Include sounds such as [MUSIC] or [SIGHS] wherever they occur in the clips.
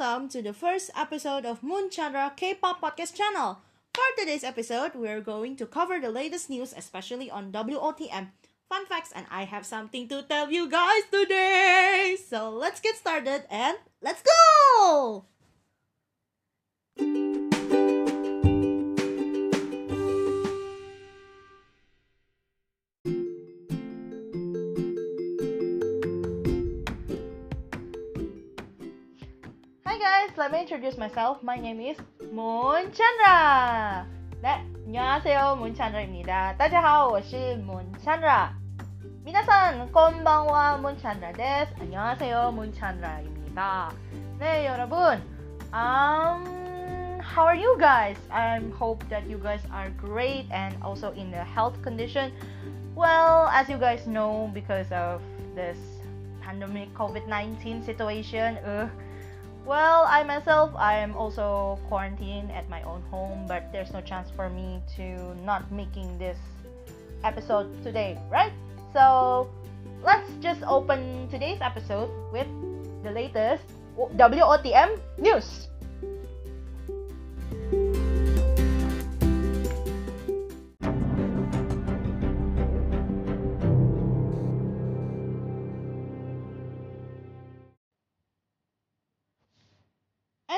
welcome to the first episode of Moon Chandra K-pop podcast channel. For today's episode, we're going to cover the latest news, especially on WOTM, fun facts, and I have something to tell you guys today. So let's get started and let's go! let me introduce myself. My name is Moon Chandra. 네, 안녕하세요. Moon Chandra입니다. 大家好,我是 Moon Chandra. 皆さん, konbanwa Moon Chandra です. 안녕하세요. Moon Chandra입니다. 네, 여러분. Um, how are you guys? I hope that you guys are great and also in a health condition. Well, as you guys know, because of this pandemic COVID-19 situation, uh, well, I myself, I am also quarantined at my own home, but there's no chance for me to not making this episode today, right? So let's just open today's episode with the latest WOTM news.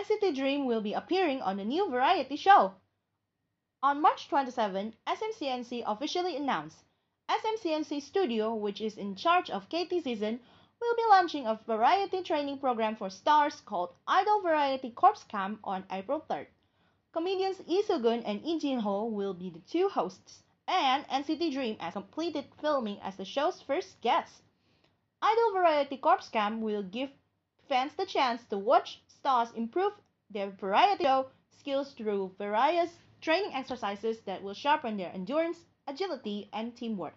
NCT Dream will be appearing on a new variety show. On March 27, SMCNC officially announced SMCNC Studio, which is in charge of KT Seezn, will be launching a variety training program for stars called Idol Variety Corps Camp on April 3rd. Comedians Lee Soo-gun and Lee Jin-ho will be the two hosts, and NCT Dream has completed filming as the show's first guest. Idol Variety Corps Camp will give fans the chance to watch stars improve their variety show skills through various training exercises that will sharpen their endurance, agility, and teamwork.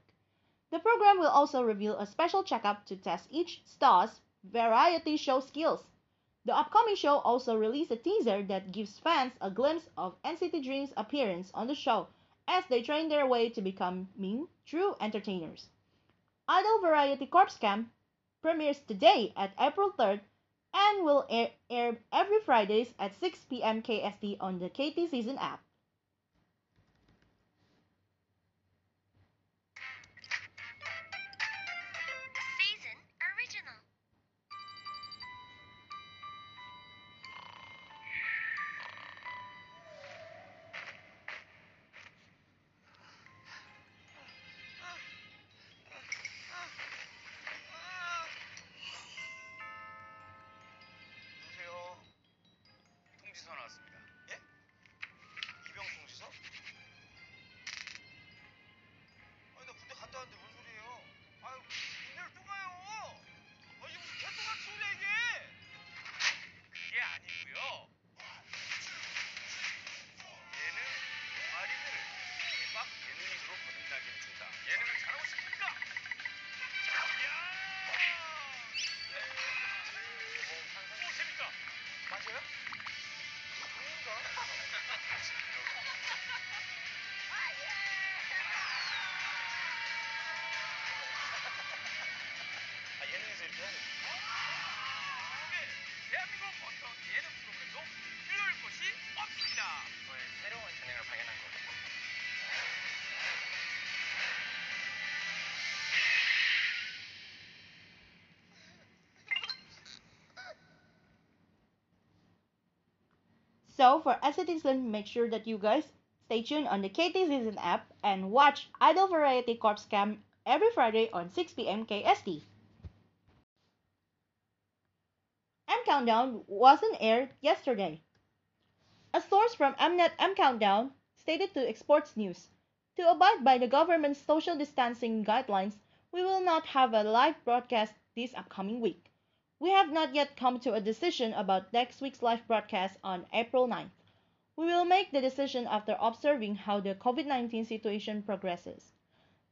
The program will also reveal a special checkup to test each star's variety show skills. The upcoming show also released a teaser that gives fans a glimpse of NCT Dream's appearance on the show as they train their way to becoming true entertainers. Idol Variety Corps Camp premieres today at April 3rd and will air, air every Fridays at 6 p.m. KST on the KT Seezn app. So for citizen, make sure that you guys stay tuned on the KT Seezn app and watch Idol Variety Corps Camp every Friday on 6 p.m. KST. M Countdown wasn't aired yesterday. A source from Mnet M Countdown stated to Xports News, to abide by the government's social distancing guidelines, we will not have a live broadcast this upcoming week. We have not yet come to a decision about next week's live broadcast on April 9th. We will make the decision after observing how the COVID 19 situation progresses.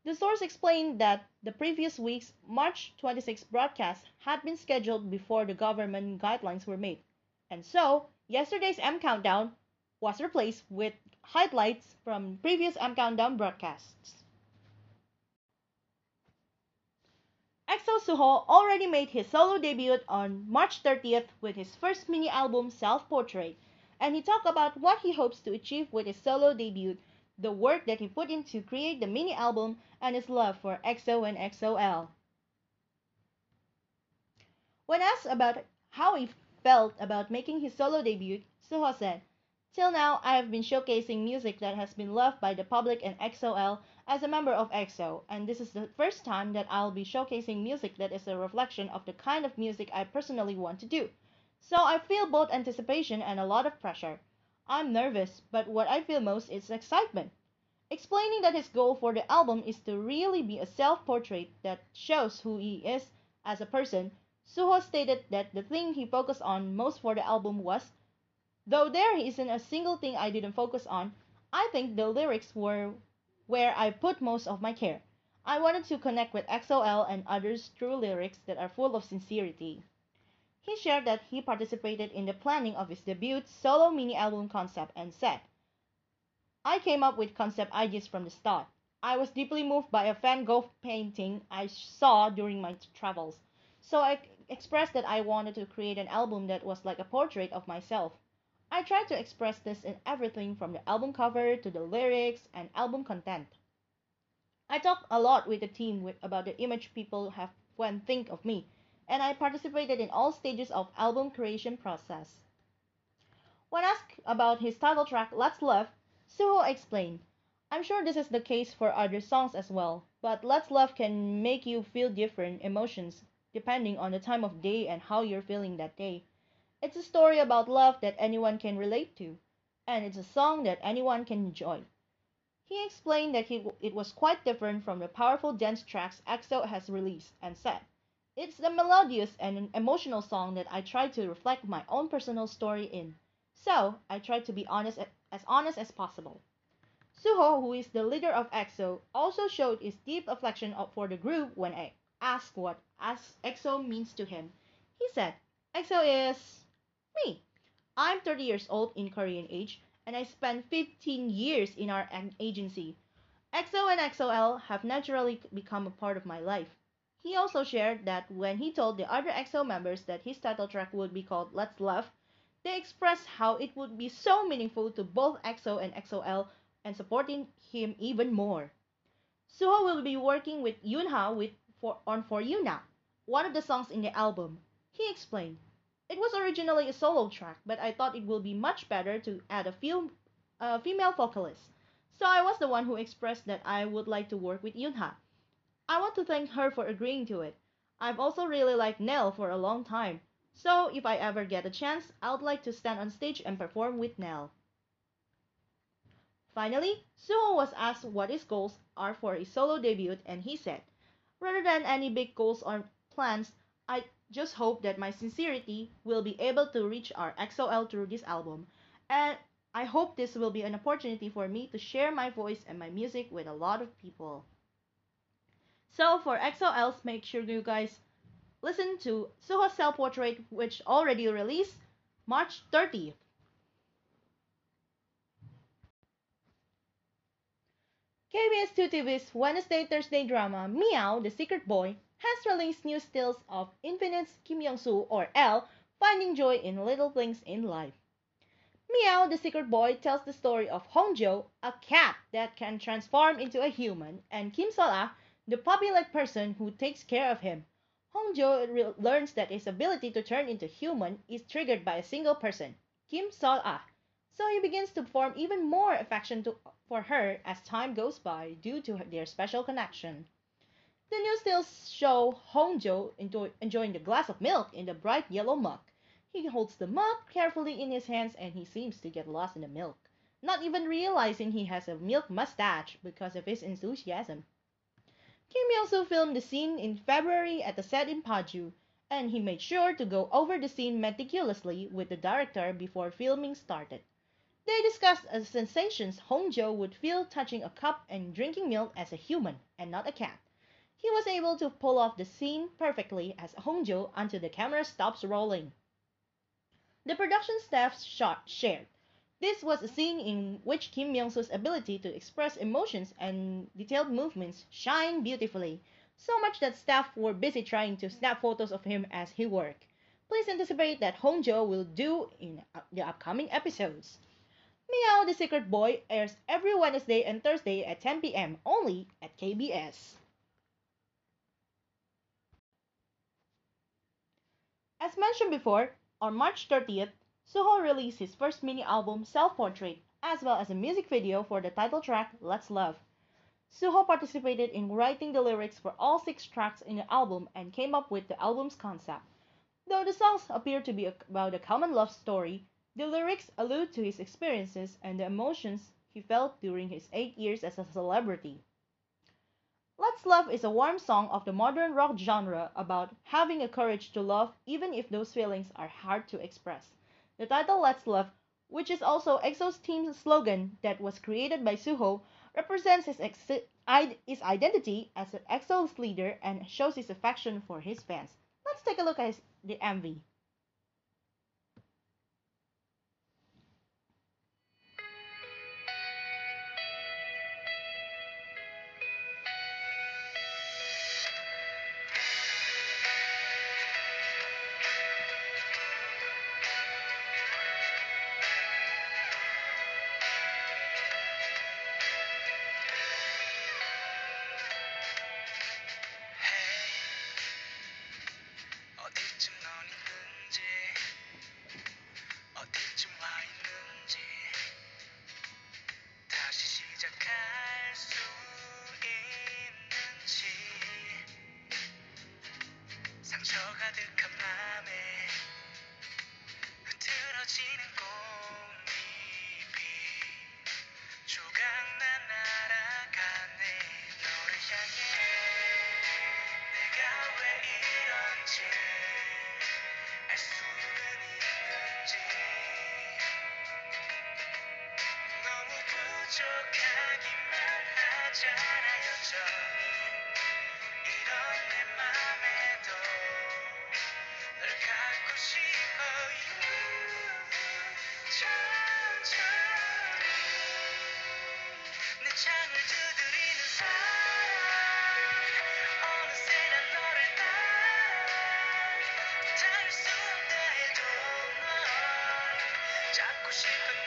The source explained that the previous week's March 26 broadcast had been scheduled before the government guidelines were made, and so yesterday's M Countdown was replaced with highlights from previous M Countdown broadcasts. EXO Suho already made his solo debut on March 30th with his first mini album Self Portrait, and he talked about what he hopes to achieve with his solo debut, the work that he put in to create the mini album, and his love for EXO and EXO-L. When asked about how he felt about making his solo debut, Suho said, Till now, I have been showcasing music that has been loved by the public and EXO-L as a member of EXO, and this is the first time that I'll be showcasing music that is a reflection of the kind of music I personally want to do. So I feel both anticipation and a lot of pressure. I'm nervous, but what I feel most is excitement. Explaining that his goal for the album is to really be a self portrait that shows who he is as a person, Suho stated that the thing he focused on most for the album was though there isn't a single thing I didn't focus on, I think the lyrics were where I put most of my care. I wanted to connect with EXO-L and others through lyrics that are full of sincerity. He shared that he participated in the planning of his debut solo mini album concept and said, I came up with concept ideas from the start. I was deeply moved by a Van Gogh painting I saw during my travels. So I expressed that I wanted to create an album that was like a portrait of myself. I tried to express this in everything from the album cover to the lyrics and album content. I talked a lot with the team with, about the image people have when think of me, and I participated in all stages of album creation process. When asked about his title track Let's Love, Suho explained, I'm sure this is the case for other songs as well, but Let's Love can make you feel different emotions depending on the time of day and how you're feeling that day. It's a story about love that anyone can relate to, and it's a song that anyone can enjoy. He explained that he, it was quite different from the powerful dance tracks EXO has released and said, It's a melodious and emotional song that I tried to reflect my own personal story in. So, I tried to be honest as honest as possible. Suho, who is the leader of EXO, also showed his deep affection for the group when I asked what EXO means to him. He said, EXO is me. I'm 30 years old in Korean age, and I spent 15 years in our agency. EXO and EXO-L have naturally become a part of my life. He also shared that when he told the other EXO members that his title track would be called Let's Love, they expressed how it would be so meaningful to both EXO and EXO-L and supporting him even more. Suho will be working with Yunha with for, on For You Now, one of the songs in the album. He explained, it was originally a solo track, but I thought it would be much better to add a few, uh, female vocalist. So I was the one who expressed that I would like to work with Yunha. I want to thank her for agreeing to it. I've also really liked Nell for a long time, so if I ever get a chance, I'd like to stand on stage and perform with Nell. Finally, Suho was asked what his goals are for his solo debut, and he said, Rather than any big goals or plans, I just hope that my sincerity will be able to reach our EXO-L through this album. And I hope this will be an opportunity for me to share my voice and my music with a lot of people. So for EXO-Ls, make sure you guys listen to Suho's Self Portrait, which already released March 30th. KBS 2 TV's Wednesday Thursday drama Meow the Secret Boy has released new stills of Infinite's Kim Myung-soo or L finding joy in little things in life. Meow the Secret Boy tells the story of Hongjo, a cat that can transform into a human, and Kim Sol-ah, the puppy-like person who takes care of him. Hongjo learns that his ability to turn into human is triggered by a single person, Kim Sol-ah. So he begins to form even more affection to, for her as time goes by due to their special connection. The news still show Hongjo enjoying the glass of milk in the bright yellow mug. He holds the mug carefully in his hands and he seems to get lost in the milk, not even realizing he has a milk mustache because of his enthusiasm. Kim Myung-soo filmed the scene in February at the set in Paju, and he made sure to go over the scene meticulously with the director before filming started. They discussed the sensations Hongjo would feel touching a cup and drinking milk as a human and not a cat. He was able to pull off the scene perfectly as Hongjo until the camera stops rolling. The production staff shot shared. This was a scene in which Kim Myung-soo's ability to express emotions and detailed movements shine beautifully, so much that staff were busy trying to snap photos of him as he worked. Please anticipate that Hongjo will do in the upcoming episodes. Meow the Secret Boy airs every Wednesday and Thursday at 10 p.m. only at KBS. As mentioned before, on March 30th, Suho released his first mini album Self Portrait as well as a music video for the title track Let's Love. Suho participated in writing the lyrics for all six tracks in the album and came up with the album's concept. Though the songs appear to be about a common love story, the lyrics allude to his experiences and the emotions he felt during his eight years as a celebrity. Let's Love is a warm song of the modern rock genre about having a courage to love even if those feelings are hard to express. The title Let's Love, which is also EXO's team slogan that was created by Suho, represents his, his identity as EXO's leader and shows his affection for his fans. Let's take a look at his, the MV. shake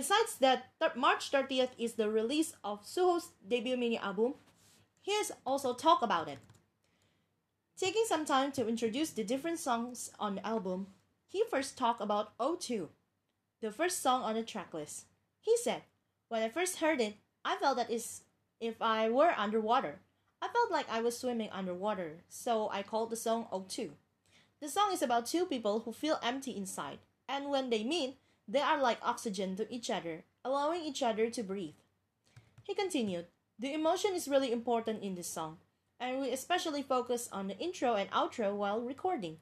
Besides that, th- March 30th is the release of Suho's debut mini album. Here's also talk about it. Taking some time to introduce the different songs on the album, he first talked about O2, the first song on the tracklist. He said, When I first heard it, I felt that is if I were underwater. I felt like I was swimming underwater, so I called the song O2. The song is about two people who feel empty inside, and when they meet, they are like oxygen to each other, allowing each other to breathe. He continued, The emotion is really important in this song, and we especially focus on the intro and outro while recording.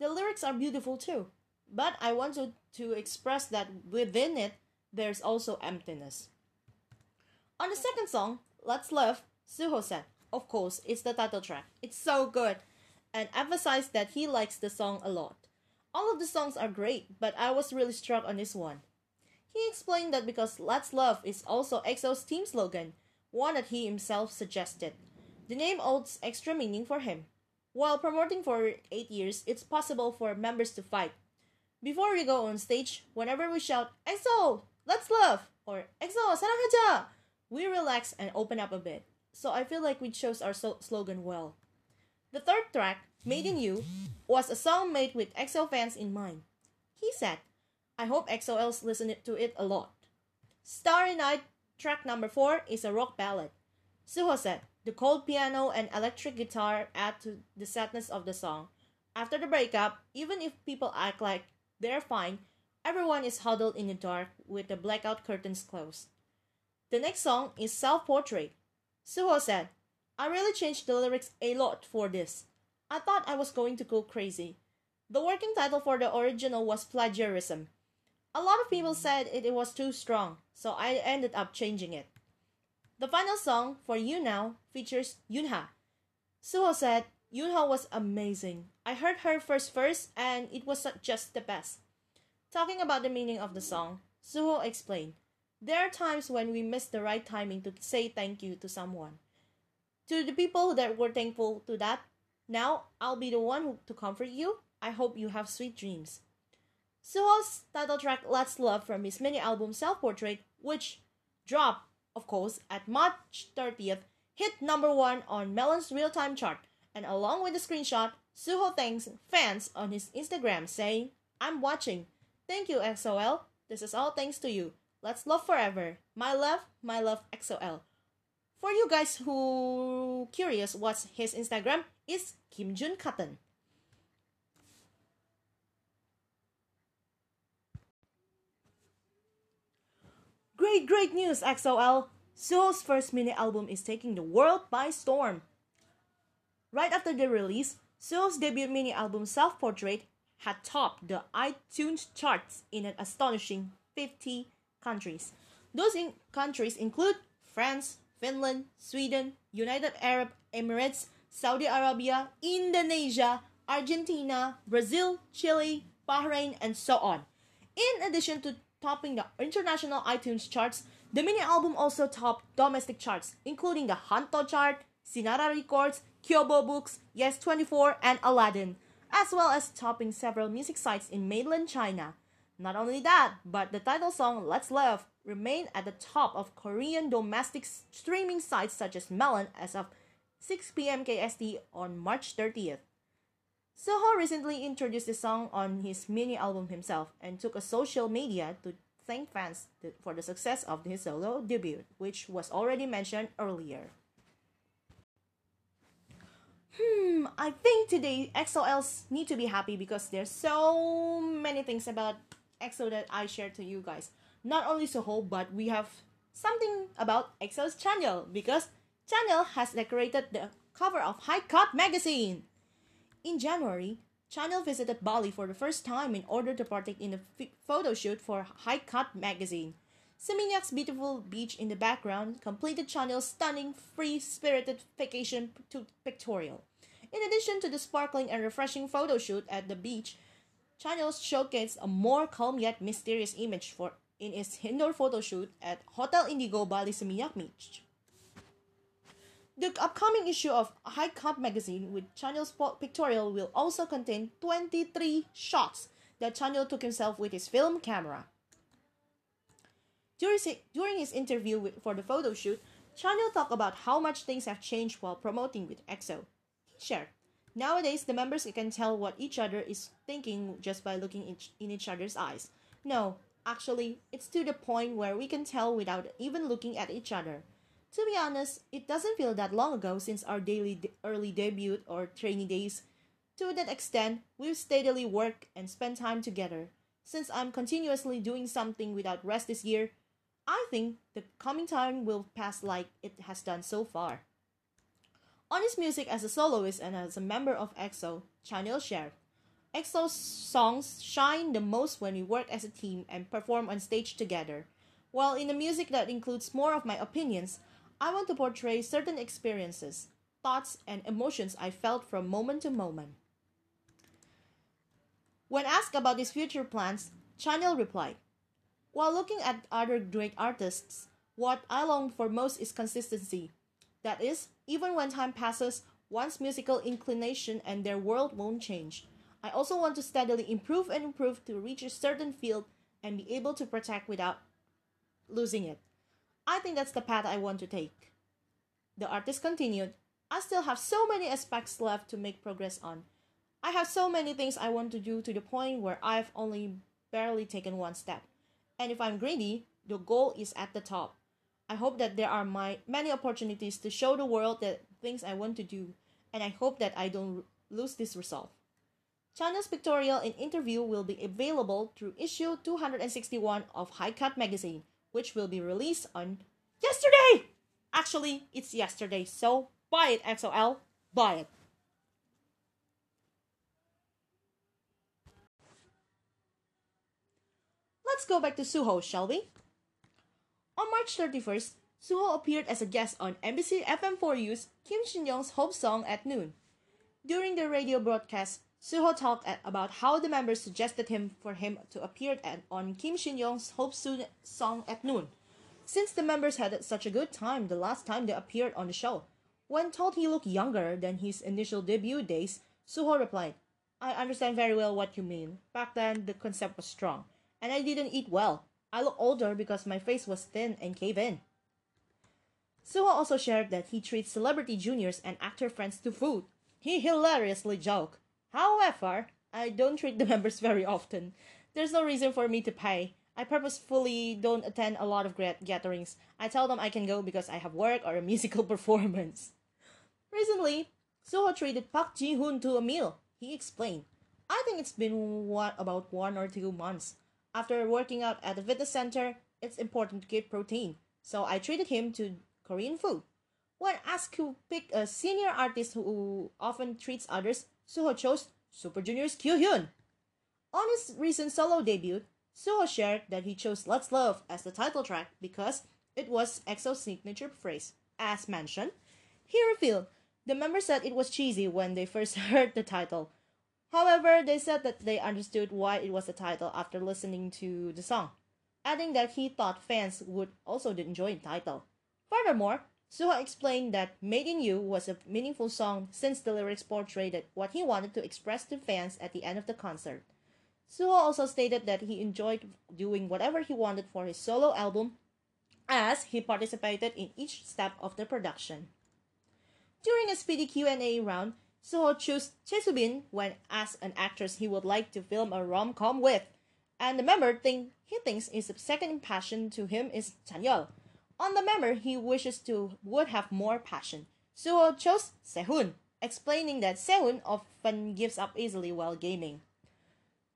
The lyrics are beautiful too, but I wanted to express that within it, there's also emptiness. On the second song, Let's Love, Suho said, Of course, it's the title track. It's so good, and emphasized that he likes the song a lot. All of the songs are great, but I was really struck on this one. He explained that because Let's Love is also EXO's team slogan, one that he himself suggested. The name holds extra meaning for him. While promoting for 8 years, it's possible for members to fight. Before we go on stage, whenever we shout, EXO, let's love, or EXO, 사랑하자, we relax and open up a bit. So I feel like we chose our so- slogan well. The third track, Made in You, was a song made with EXO fans in mind. He said, I hope EXO-Ls listen to it a lot. Starry Night, track number 4, is a rock ballad. Suho said, the cold piano and electric guitar add to the sadness of the song. After the breakup, even if people act like they're fine, everyone is huddled in the dark with the blackout curtains closed. The next song is Self Portrait. Suho said, I really changed the lyrics a lot for this. I thought I was going to go crazy. The working title for the original was Plagiarism. A lot of people hmm. said it, it was too strong, so I ended up changing it. The final song, For You Now, features Yunha. Suho said, Yunha was amazing. I heard her first verse and it was just the best. Talking about the meaning of the song, Suho explained, There are times when we miss the right timing to say thank you to someone. To the people that were thankful to that, now I'll be the one to comfort you. I hope you have sweet dreams. Suho's title track Let's Love from his mini album Self Portrait, which dropped, of course, at March 30th, hit number one on Melon's real time chart. And along with the screenshot, Suho thanks fans on his Instagram saying, I'm watching. Thank you, EXO-L. This is all thanks to you. Let's love forever. My love, my love, EXO-L. For you guys who curious what's his Instagram, is Kim Jun Cotton. Great, great news, EXO-L! Suho's first mini album is taking the world by storm. Right after the release, Suho's debut mini album Self Portrait had topped the iTunes charts in an astonishing 50 countries. Those in- countries include France, Finland, Sweden, United Arab Emirates, Saudi Arabia, Indonesia, Argentina, Brazil, Chile, Bahrain, and so on. In addition to topping the international iTunes charts, the mini album also topped domestic charts, including the Hanteo chart, Synnara Records, Kyobo Books, Yes24, and Aladdin, as well as topping several music sites in mainland China. Not only that, but the title song Let's Love remained at the top of Korean domestic streaming sites such as Melon as of 6 p.m. KST on March 30th. Suho recently introduced the song on his mini album himself and took a social media to thank fans for the success of his solo debut, which was already mentioned earlier. Hmm, I think today EXO-Ls need to be happy because there's so many things about EXO that I shared to you guys. Not only Suho, but we have something about EXO's Chanyeol because Chanyeol has decorated the cover of High Cut magazine. In January, Chanyeol visited Bali for the first time in order to partake in a f- photo shoot for High Cut magazine. Seminyak's beautiful beach in the background completed Chanyeol's stunning, free-spirited vacation to pictorial. In addition to the sparkling and refreshing photo shoot at the beach, Chanyeol showcased a more calm yet mysterious image for in its indoor photo shoot at Hotel Indigo Bali Seminyak Beach. The upcoming issue of High Cut magazine with Chanyeol's pictorial will also contain 23 shots that Chanyeol took himself with his film camera. During his, interview for the photo shoot, Chanyeol talked about how much things have changed while promoting with EXO. He shared, Nowadays, the members can tell what each other is thinking just by looking in each other's eyes. No, actually, it's to the point where we can tell without even looking at each other. To be honest, it doesn't feel that long ago since our daily de- early debut or training days. To that extent, we've steadily worked and spent time together. Since I'm continuously doing something without rest this year, I think the coming time will pass like it has done so far. On his music as a soloist and as a member of EXO, Chanyeol shared, EXO's songs shine the most when we work as a team and perform on stage together. While in the music that includes more of my opinions, I want to portray certain experiences, thoughts, and emotions I felt from moment to moment. When asked about his future plans, Chanyeol replied, While looking at other great artists, what I long for most is consistency. That is, even when time passes, one's musical inclination and their world won't change. I also want to steadily improve and improve to reach a certain field and be able to protect without losing it. I think that's the path I want to take. The artist continued, I still have so many aspects left to make progress on. I have so many things I want to do to the point where I've only barely taken one step. And if I'm greedy, the goal is at the top. I hope that there are my many opportunities to show the world the things I want to do, and I hope that I don't lose this resolve. Chanyeol's pictorial and interview will be available through issue 261 of High Cut magazine, which will be released on yesterday. Actually, it's yesterday, so buy it, EXO-L. Buy it. Let's go back to Suho, shall we? On March 31st, Suho appeared as a guest on MBC FM4U's Kim Shin Young's Hope Song at noon. During the radio broadcast, Suho talked about how the members suggested him for him to appear at, on Kim Shin Young's Hope Soon Song at noon. Since the members had such a good time the last time they appeared on the show, when told he looked younger than his initial debut days, Suho replied, I understand very well what you mean. Back then, the concept was strong, and I didn't eat well. I look older because my face was thin and cave in. Suho also shared that he treats celebrity juniors and actor friends to food. He hilariously joked, However, I don't treat the [LAUGHS] members very often. There's no reason for me to pay. I purposefully don't attend a lot of gatherings. I tell them I can go because I have work or a [LAUGHS] musical performance. Recently, Suho treated Park Ji Hoon to a meal. He explained, I think it's been what about one or two months. After working out at the fitness center, it's important to get protein, so I treated him to Korean food. When asked to pick a senior artist who often treats others, Suho chose Super Junior's Kyuhyun. On his recent solo debut, Suho shared that he chose Let's Love as the title track because it was EXO's signature phrase. As mentioned, he revealed the members said it was cheesy when they first [LAUGHS] heard the title. However, they said that they understood why it was the title after listening to the song, adding that he thought fans would also enjoy the title. Furthermore, Suho explained that Made in You was a meaningful song since the lyrics portrayed what he wanted to express to fans at the end of the concert. Suho also stated that he enjoyed doing whatever he wanted for his solo album as he participated in each step of the production. During a speedy Q&A round, Suho chose Chae Soo-bin when asked an actress he would like to film a rom-com with, and the member think he thinks is second passion to him is Chanyeol, on the member he wishes to would have more passion. Suho chose Sehun, explaining that Sehun often gives up easily while gaming.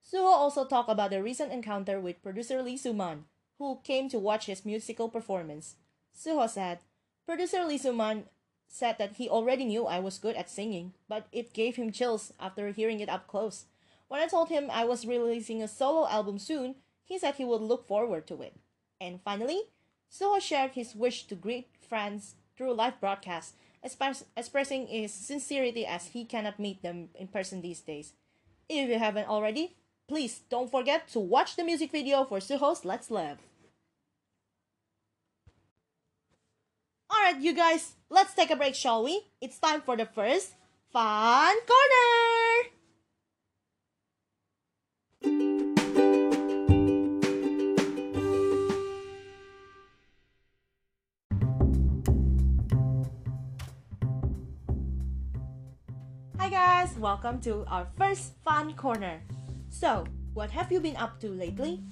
Suho also talked about the recent encounter with producer Lee Suman, who came to watch his musical performance. Suho said, Producer Lee Suman said that he already knew I was good at singing, but it gave him chills after hearing it up close. When I told him I was releasing a solo album soon, he said he would look forward to it. And finally, Suho shared his wish to greet friends through live broadcast, expressing his sincerity as he cannot meet them in person these days. If you haven't already, please don't forget to watch the music video for Suho's Let's Live. Alright, you guys, let's take a break, shall we? It's time for the first Fun Corner! Guys, welcome to our first fun corner. So, what have you been up to lately?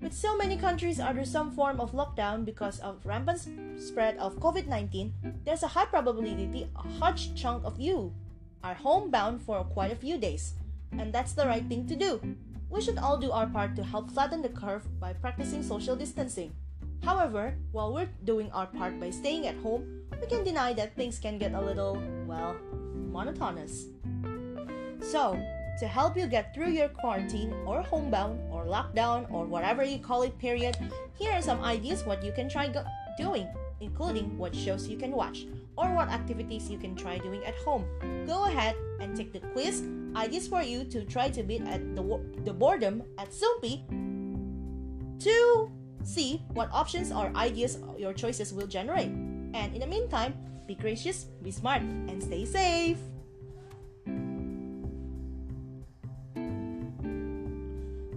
With so many countries under some form of lockdown because of rampant spread of COVID-19, there's a high probability a huge chunk of you are homebound for quite a few days. And that's the right thing to do. We should all do our part to help flatten the curve by practicing social distancing. However, while we're doing our part by staying at home, we can deny that things can get a little, well, monotonous. So, to help you get through your quarantine or homebound or lockdown or whatever you call it period, here are some ideas what you can try go- doing, including what shows you can watch or what activities you can try doing at home. Go ahead and take the quiz, ideas for you to try to beat at the, the boredom at Soompi to see what options or ideas your choices will generate. And in the meantime, be gracious, be smart, and stay safe.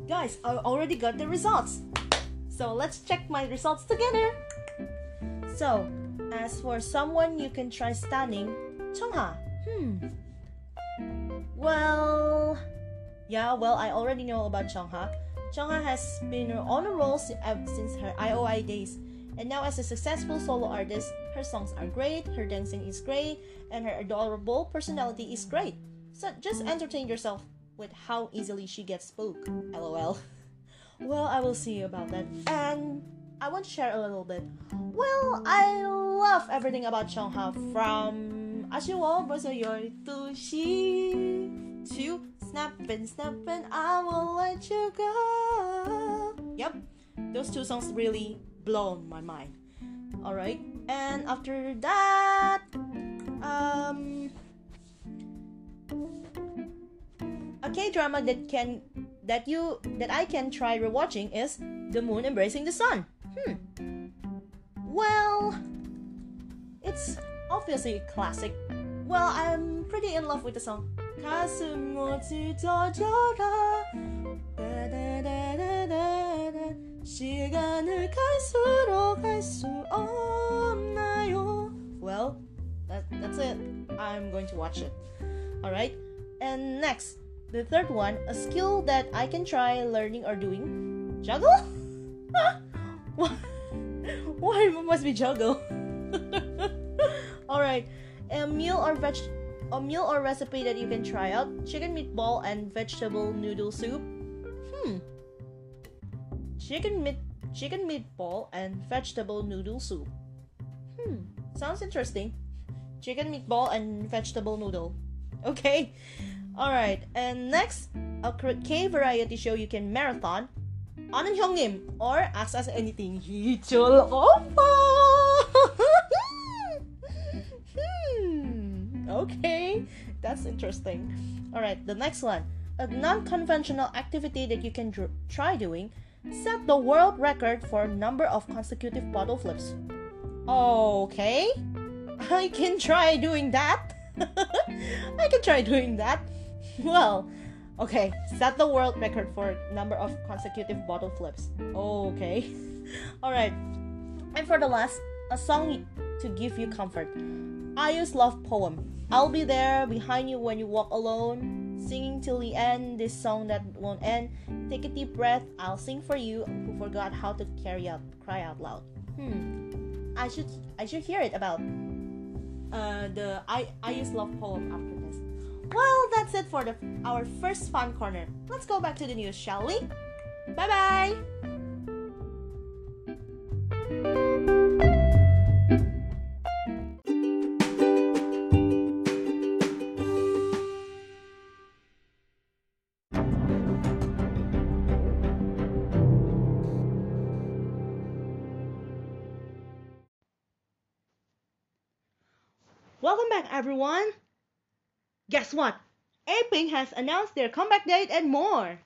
Guys, I already got the results. So let's check my results together. So, as for someone you can try stunning, Chungha. Hmm. Well, yeah, well, I already know about Chungha. Chungha has been on a roll uh, since her IOI days. And now, as a successful solo artist, her songs are great, her dancing is great, and her adorable personality is great. So just entertain yourself with how easily she gets spooked. LOL. [LAUGHS] well, I will see you about that. And I want to share a little bit. Well, I love everything about Chungha from Ashiwo Bosoyoi to she to snap and I will let you go. Yep, those two songs really blown my mind. Alright, and after that, um, a K drama that can that you that I can try rewatching is The Moon Embracing the Sun. Hmm. Well, it's obviously classic. Well, I'm pretty in love with the song. 가슴 못이 젖어라. 다다다다다다. 시간을 갈수록 갈 수 없나요? Well, that, that's it. I'm going to watch it. Alright? And next, the third one, a skill that I can try learning or doing. Juggle? Why [LAUGHS] Why must be juggle? [LAUGHS] Alright. A meal or veg a meal or recipe that you can try out. Chicken meatball and vegetable noodle soup. Hmm. chicken meat chicken meatball and vegetable noodle soup. Hmm, sounds interesting. Chicken meatball and vegetable noodle. [LAUGHS] Okay. All right. And next, a K variety show you can marathon. Anan Hyungnim or ask us anything. [LAUGHS] Heechul Oppa. hmm. Okay, that's interesting. All right, the next one. A non-conventional activity that you can try doing Set the world record for number of consecutive bottle flips. Okay, I can try doing that. [LAUGHS] I can try doing that. Well, okay, set the world record for number of consecutive bottle flips. Okay. [LAUGHS] Alright. And for the last, a song to give you comfort. IU's love poem. I'll be there behind you when you walk alone, singing till the end this song that won't end. Take a deep breath, I'll sing for you who forgot how to carry out cry out loud. Hmm. I should I should hear it about uh the I IU's love poem after this. Well, that's it for the our first fun corner. Let's go back to the news, shall we? Bye bye. Everyone. Guess what? Apink has announced their comeback date and more.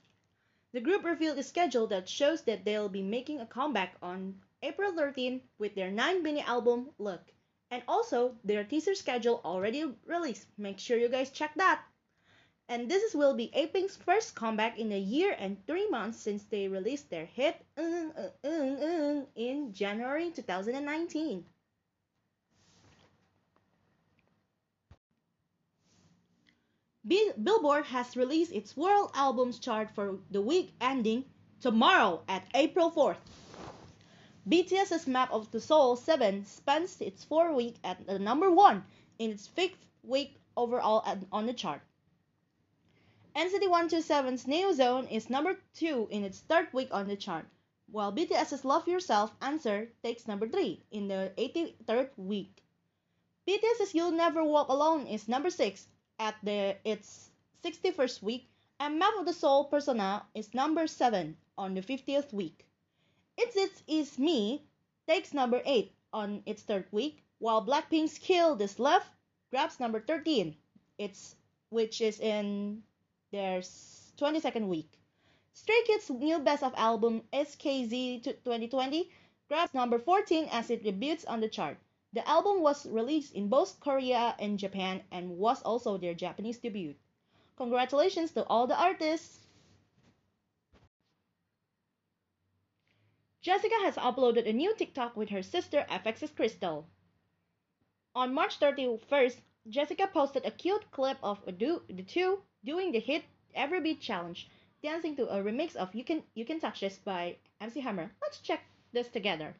The group revealed a schedule that shows that they'll be making a comeback on April 13 with their 9 mini album Look. And also, their teaser schedule already released. Make sure you guys check that. And this is- will be Apink's first comeback in a year and three months since they released their hit "Ung, Ung, Ung, Ung" in January 2019. Billboard has released its World Albums chart for the week ending tomorrow at April 4th. BTS's Map of the Soul 7 spends its four week at the number 1 in its fifth week overall at, on the chart. NCT 127's Neo Zone is number 2 in its third week on the chart, while BTS's Love Yourself Answer takes number 3 in the 83rd week. BTS's You'll Never Walk Alone is number 6 at the its 61st week, and Map of the Soul Persona is number 7 on the 50th week. It's It's Is Me takes number 8 on its third week, while Blackpink's Kill This Love grabs number 13, it's which is in their 22nd week. Stray Kids' new best of album SKZ 2020 grabs number 14 as it debuts on the chart. The album was released in both Korea and Japan and was also their Japanese debut. Congratulations to all the artists! Jessica has uploaded a new TikTok with her sister f(x)'s Krystal. On March 31st, Jessica posted a cute clip of the two doing the hit Every Beat Challenge, dancing to a remix of You Can You Can Touch This by MC Hammer. Let's check this together.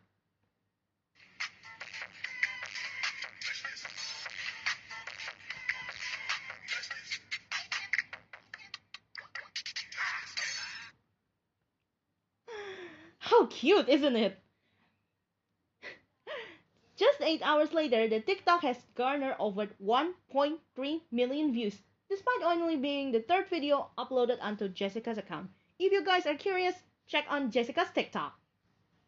Cute, isn't it? [LAUGHS] Just 8 hours later, the TikTok has garnered over 1.3 million views, despite only being the third video uploaded onto Jessica's account. If you guys are curious, check on Jessica's TikTok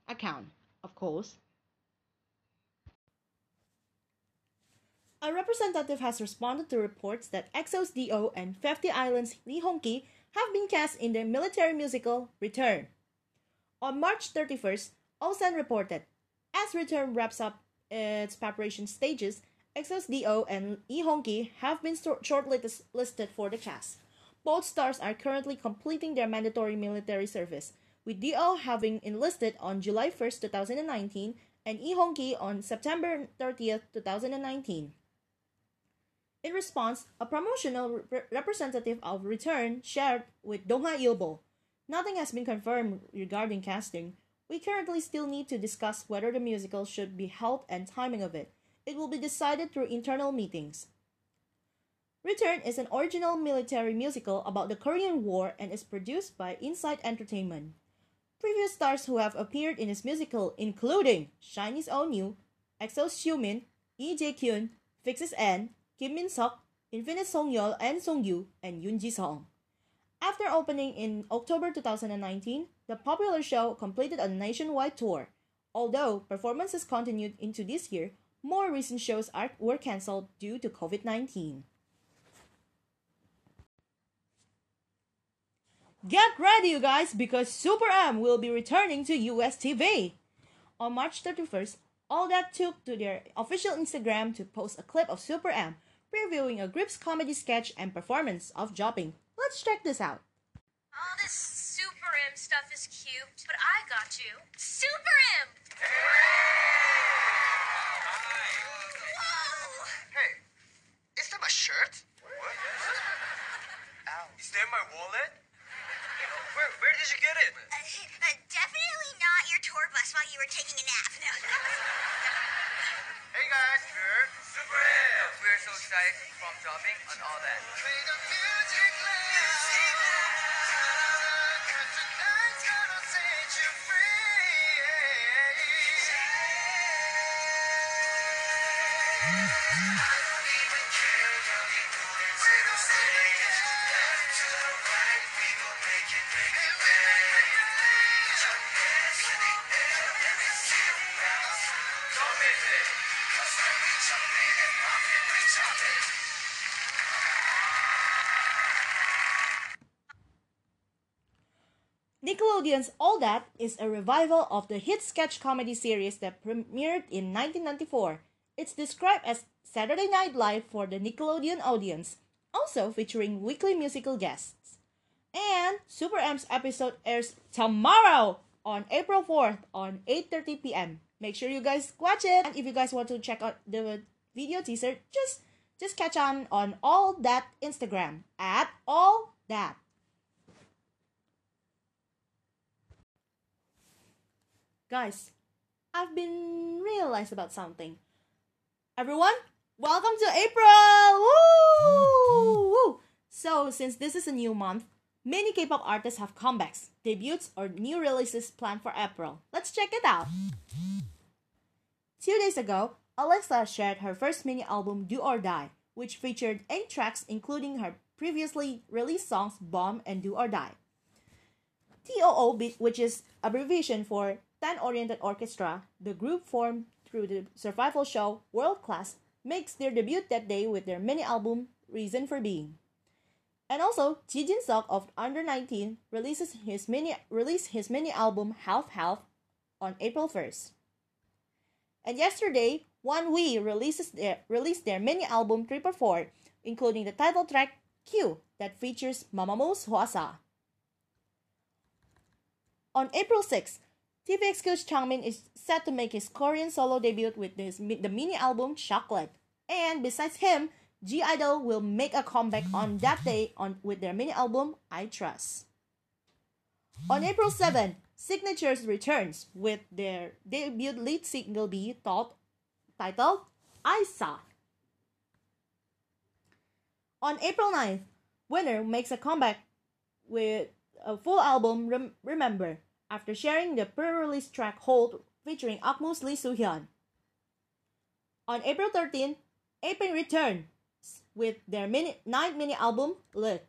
account, of course. A representative has responded to reports that EXO's D.O. and FT Island's Lee Hong-ki have been cast in the military musical Return. On March 31st, OSEN reported, as Return wraps up its preparation stages, EXO's D.O. and Lee Hong-ki have been shortlisted for the cast. Both stars are currently completing their mandatory military service, with D.O. having enlisted on July 1st, 2019, and Lee Hong-ki on September 30th, 2019. In response, a promotional rep- representative of Return shared with Dong-A Ilbo, Nothing has been confirmed regarding casting. We currently still need to discuss whether the musical should be held and timing of it. It will be decided through internal meetings. Return is an original military musical about the Korean War and is produced by Inside Entertainment. Previous stars who have appeared in this musical including SHINee's Onew, EXO Xiumin, Lee Jae-kyun, VIXX's N, Kim Min-seok, Infinite Sungyeol and Song Yu, and Yoon Ji-sung. After opening in October 2019, the popular show completed a nationwide tour. Although performances continued into this year, more recent shows are, were cancelled due to COVID 19. Get ready, you guys, because Super M will be returning to US TV. On March 31st, All That took to their official Instagram to post a clip of Super M previewing a group's comedy sketch and performance of Jopping. Let's check this out. All this Super M stuff is cute, but I got you Super M! Whoa! Hey, is that my shirt? What? Ow. Is that my wallet? Where, where did you get it? Uh, uh, definitely not your tour bus while you were taking a nap. No. Hey guys, we're Super M. We're so excited from Jopping and all that. Nickelodeon's All That is a revival of the hit sketch comedy series that premiered in 1994. It's described as Saturday Night Live for the Nickelodeon audience, also featuring weekly musical guests. And Super M's episode airs tomorrow on April 4th on 8:30 p.m. Make sure you guys watch it. And if you guys want to check out the video teaser, just Just catch on on all that Instagram at all that. Guys, I've been realized about something. Everyone, welcome to April! Woo! Mm-hmm. Woo! So, since this is a new month, many K-pop artists have comebacks, debuts, or new releases planned for April. Let's check it out. Two days ago, Alexa shared her first mini album Do or Die, which featured eight tracks including her previously released songs Bomb and Do or Die. TOO, Beat, which is abbreviation for Ten Oriented Orchestra, the group formed through the survival show World Class, makes their debut that day with their mini album Reason for Being. And also, Ji Jin Sok of Under 19 releases his mini released his mini album Half Half on April 1st. And yesterday, ONEWE releases their released their mini album Triple Four, including the title track Q that features Mamamoo Hwasa. On April 6th, TVXQ's Changmin is set to make his Korean solo debut with his, the mini album Chocolate. And besides him, (G)I-DLE will make a comeback on that day on with their mini album I Trust. On April 7, Signatures returns with their debut lead single be taught, titled I Saw. On April 9th, Winner makes a comeback with a full album Rem- Remember after sharing the pre-release track Hold featuring Akmu's Lee Soo-hyun. On April 13th, Apink returns with their mini, ninth mini album Look.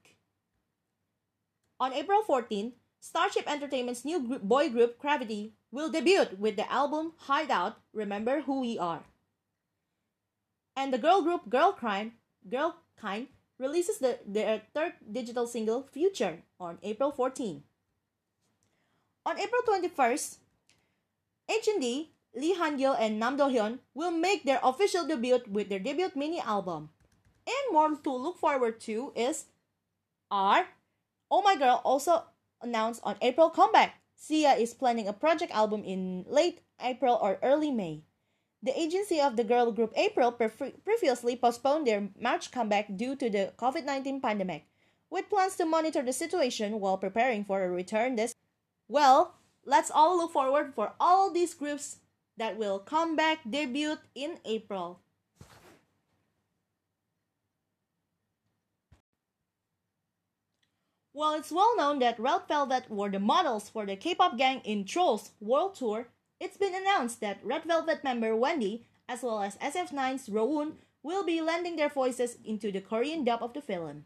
On April 14th, Starship Entertainment's new group, boy group Cravity will debut with the album Hideout Remember Who We Are. And the girl group Girl Crime, Girl Kind releases the, their third digital single Future on April 14. On April 21st, H&D, Lee Han-gil and Nam Do-hyun will make their official debut with their debut mini album. And more to look forward to is R. Oh My Girl also announced on April comeback. Sia is planning a project album in late April or early May. The agency of the girl group April previously postponed their March comeback due to the COVID 19 pandemic, with plans to monitor the situation while preparing for a return this. Well, let's all look forward for all these groups that will come back debut in April. While it's well known that Red Velvet were the models for the K-pop gang in Trolls World Tour, it's been announced that Red Velvet member Wendy, as well as SF9's Rowoon, will be lending their voices into the Korean dub of the film.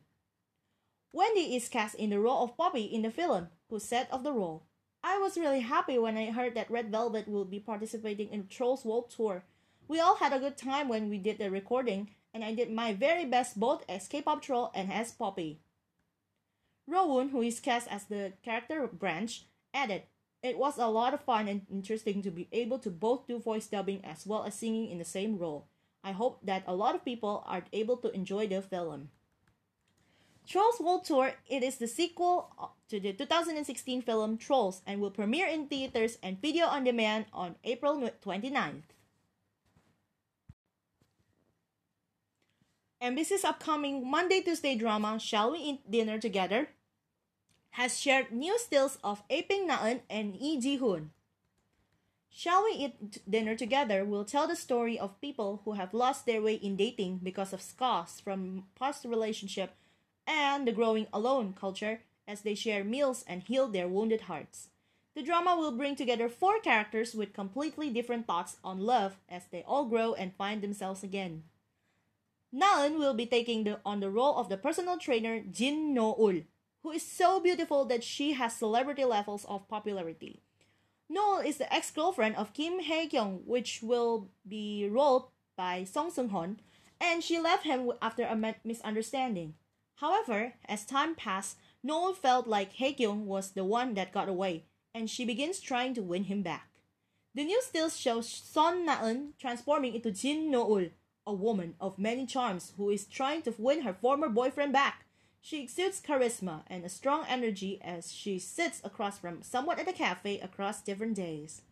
Wendy is cast in the role of Poppy in the film, who said of the role, I was really happy when I heard that Red Velvet will be participating in Trolls World Tour. We all had a good time when we did the recording, and I did my very best both as K-pop troll and as Poppy. Rowoon, who is cast as the character Branch, added, It was a lot of fun and interesting to be able to both do voice dubbing as well as singing in the same role. I hope that a lot of people are able to enjoy the film. Trolls World Tour, it is the sequel uh, to the 2016 film Trolls and will premiere in theaters and video on demand on April 29th. MBC's upcoming Monday Tuesday drama Shall We Eat Dinner Together has shared new stills of Apink Naeun and Lee Ji-hoon. Shall We Eat Dinner Together will tell the story of people who have lost their way in dating because of scars from past relationship and the growing alone culture as they share meals and heal their wounded hearts. The drama will bring together four characters with completely different thoughts on love as they all grow and find themselves again. Naeun will be taking the, on the role of the personal trainer Jin No-ul, who is so beautiful that she has celebrity levels of popularity. Noel is the ex-girlfriend of Kim Hae-kyung, which will be rolled by Song Seung-heon, and she left him after a misunderstanding. However, as time passed, Noel felt like Hae-kyung was the one that got away, and she begins trying to win him back. The new stills shows Son Na-eun transforming into Jin No-ul, a woman of many charms who is trying to win her former boyfriend back. She exudes charisma and a strong energy as she sits across from someone at a cafe across different days.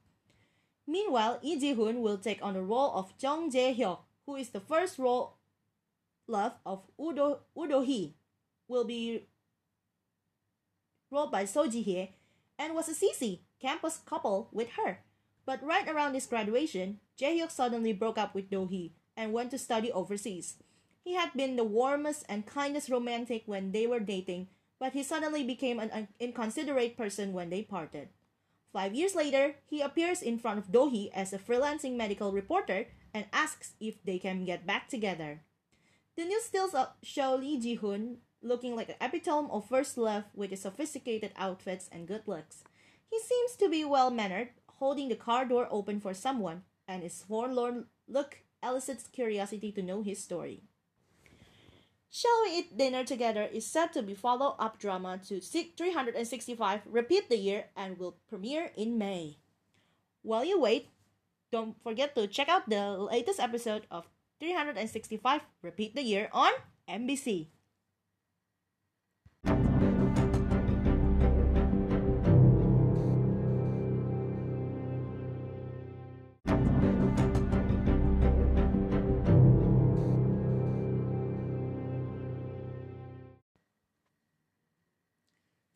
Meanwhile, Lee Ji-hoon will take on the role of Jung Jae-hyuk, who is the first role Love of Udo Udo Hee will be role by Seo Ji Hye and was a CC campus couple with her. But right around his graduation, Jae Hyuk suddenly broke up with Do Hee and went to study overseas. He had been the warmest and kindest romantic when they were dating, but he suddenly became an inconsiderate person when they parted. Five years later, he appears in front of Do Hee as a freelancing medical reporter and asks if they can get back together. The news stills show Lee Ji Hoon looking like an epitome of first love with his sophisticated outfits and good looks. He seems to be well mannered, holding the car door open for someone, and his forlorn look elicits curiosity to know his story. Shall We Eat Dinner Together is set to be follow up drama to 365 Repeat the Year and will premiere in May. While you wait, don't forget to check out the latest episode of 365 Repeat the Year on MBC.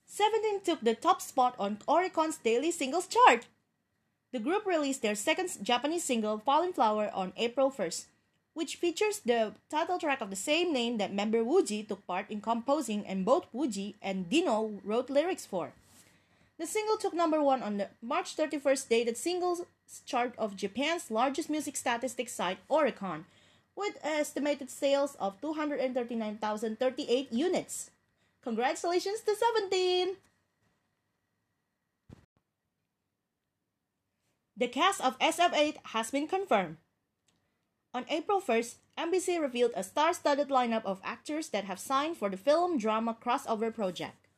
Seventeen took the top spot on Oricon's daily singles chart. The group released their second Japanese single, Falling Flower, on April 1st, which features the title track of the same name that member Woozi took part in composing and both Woozi and Dino wrote lyrics for. The single took number one on the March 31st dated singles chart of Japan's largest music statistics site, Oricon, with estimated sales of 239,038 units. Congratulations to 17! The cast of SF8 has been confirmed. On April 1st, MBC revealed a star studded lineup of actors that have signed for the film drama crossover project.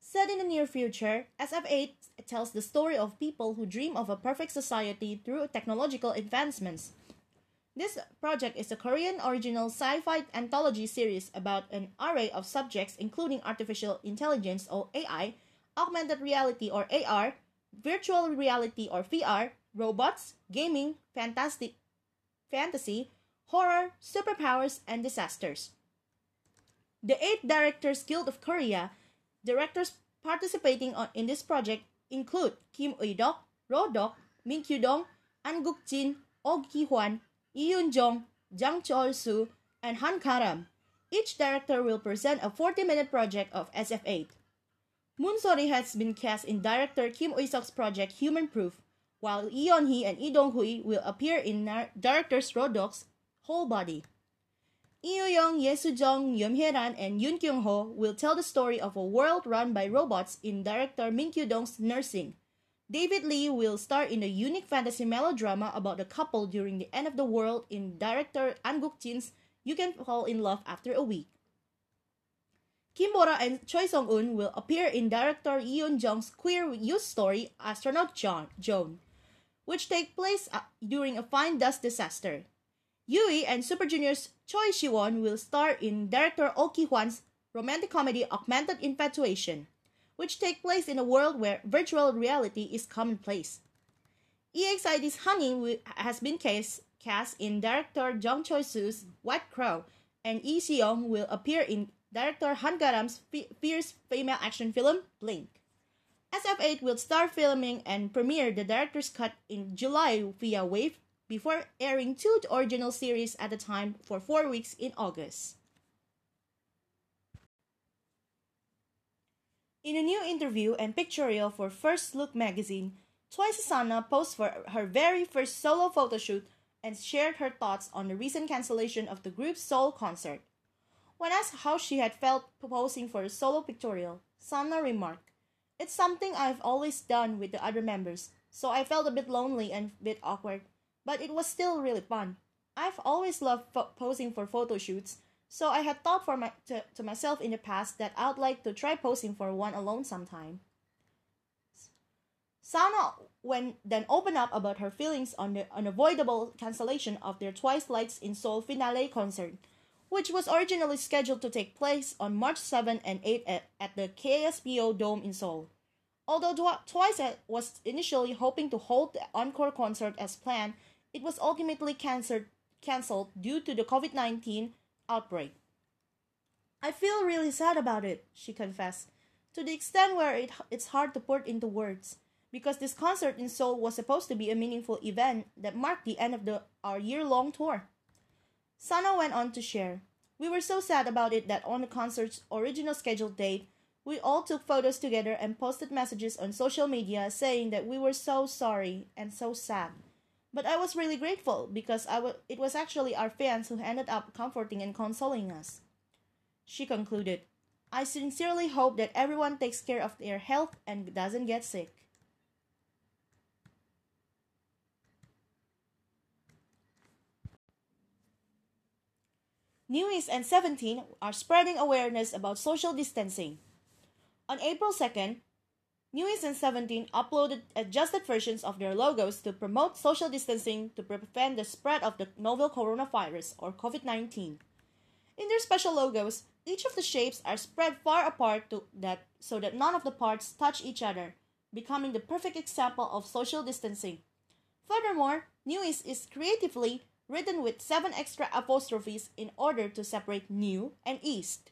Set in the near future, SF8 tells the story of people who dream of a perfect society through technological advancements. This project is a Korean original sci fi anthology series about an array of subjects, including artificial intelligence or AI, augmented reality or AR, virtual reality or VR, robots, gaming, fantastic, fantasy, horror, superpowers, and disasters. The eight Directors Guild of Korea directors participating on, in this project include Kim Uidok, Rodok, Min Kyu-dong, An Guk-jin, Oh Ki-hwan, Lee Yoon-jung, Jang Chol-soo, and Han Karam. Each director will present a 40-minute project of SF8. Moon Sori has been cast in director Kim Uisok's project Human Proof, while Lee Yeon-hee and Lee Dong-hui will appear in directors Rodok's Whole Body. Lee Young, Ye Soo-jung, Yeom Hye-ran, and Yoon Kyung-ho will tell the story of a world run by robots in director Min Kyu-dong's Nursing. David Lee will star in a unique fantasy melodrama about a couple during the end of the world in director An Guk-jin's You Can Fall in Love After a Week. Kim Bora and Choi Song-un will appear in director Lee Yoon-jung's queer youth story Astronaut John, Joan, which take place uh, during a fine dust disaster. Yui and Super Junior's Choi Siwon will star in director Oh Ki-hwan's romantic comedy Augmented Infatuation, which take place in a world where virtual reality is commonplace. EXID's Hani has been cast, in director Jung Choi-soo's White Crow, and Lee Seong will appear in director Han Garam's fierce female action film Blink. SF8 will start filming and premiere the director's cut in July via Wavve before airing two original series at a time for four weeks in August. In a new interview and pictorial for First Look magazine, Twice's Sana posed for her very first solo photo shoot and shared her thoughts on the recent cancellation of the group's Seoul concert. When asked how she had felt posing for a solo pictorial, Sana remarked, It's something I've always done with the other members, so I felt a bit lonely and a bit awkward, but it was still really fun. I've always loved fo- posing for photo shoots, so I had thought for my, to, to myself in the past that I'd like to try posing for one alone sometime. Sana when then opened up about her feelings on the unavoidable cancellation of their Twice Lights in Seoul finale concert, which was originally scheduled to take place on March 7 and 8 at, at the KSPO Dome in Seoul. Although Twice was initially hoping to hold the encore concert as planned, it was ultimately canceled due to the COVID 19 outbreak. I feel really sad about it, she confessed, to the extent where it, it's hard to put into words, because this concert in Seoul was supposed to be a meaningful event that marked the end of the, our year long tour. Sana went on to share, We were so sad about it that on the concert's original scheduled date, we all took photos together and posted messages on social media saying that we were so sorry and so sad. But I was really grateful because I w- it was actually our fans who ended up comforting and consoling us. She concluded, I sincerely hope that everyone takes care of their health and doesn't get sick. NU'EST and 17 are spreading awareness about social distancing. On April 2nd, NU'EST and 17 uploaded adjusted versions of their logos to promote social distancing to prevent the spread of the novel coronavirus or COVID 19. In their special logos, each of the shapes are spread far apart that, so that none of the parts touch each other, becoming the perfect example of social distancing. Furthermore, NU'EST is creatively written with seven extra apostrophes in order to separate new and east.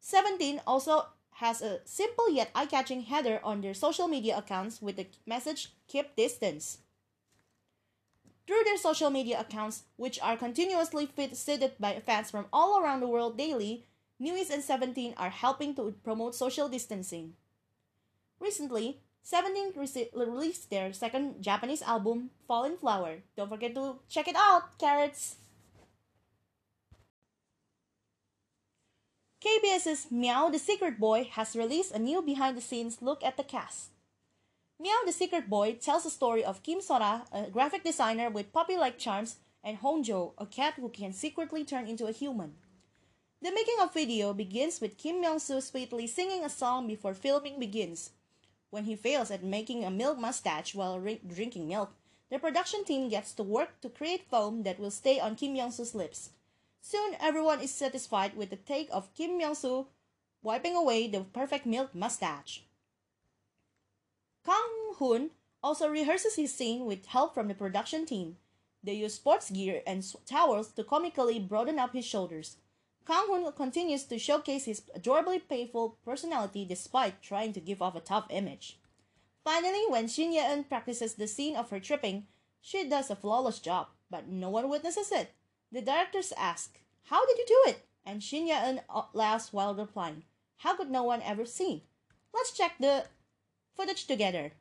17 also has a simple yet eye catching header on their social media accounts with the message Keep Distance. Through their social media accounts, which are continuously visited by fans from all around the world daily, NU'EST and 17 are helping to promote social distancing. Recently, 17 rece- released their second Japanese album, Fallen Flower. Don't forget to check it out, Carats! KBS's Meow the Secret Boy has released a new behind the scenes look at the cast. Meow the Secret Boy tells the story of Kim Sora, a graphic designer with puppy like charms, and Hongjo, a cat who can secretly turn into a human. The making of video begins with Kim Myung Soo sweetly singing a song before filming begins. When he fails at making a milk mustache while ri- drinking milk, the production team gets to work to create foam that will stay on Kim Myung Soo's lips. Soon, everyone is satisfied with the take of Kim Myung Soo wiping away the perfect milk mustache. Kang Hoon also rehearses his scene with help from the production team. They use sports gear and towels to comically broaden up his shoulders. Kang Hoon continues to showcase his adorably playful personality despite trying to give off a tough image. Finally, when Shin Ye-eun practices the scene of her tripping, she does a flawless job, but no one witnesses it. The directors ask, How did you do it? And Shin Ye-eun uh, laughs while replying, How could no one ever see? Let's check the footage together.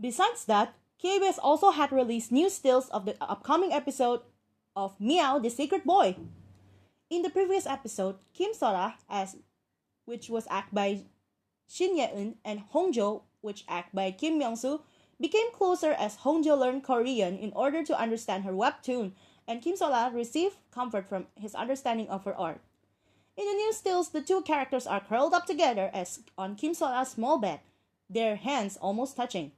Besides that, KBS also had released new stills of the upcoming episode of Meow the Secret Boy. In the previous episode, Kim Sora, as which was acted by Shin Ye-eun, and Hongjo, which acted by Kim Myung-soo, became closer as Hongjo learned Korean in order to understand her webtoon, and Kim Sola received comfort from his understanding of her art. In the new stills, the two characters are curled up together as on Kim Sola's small bed, their hands almost touching.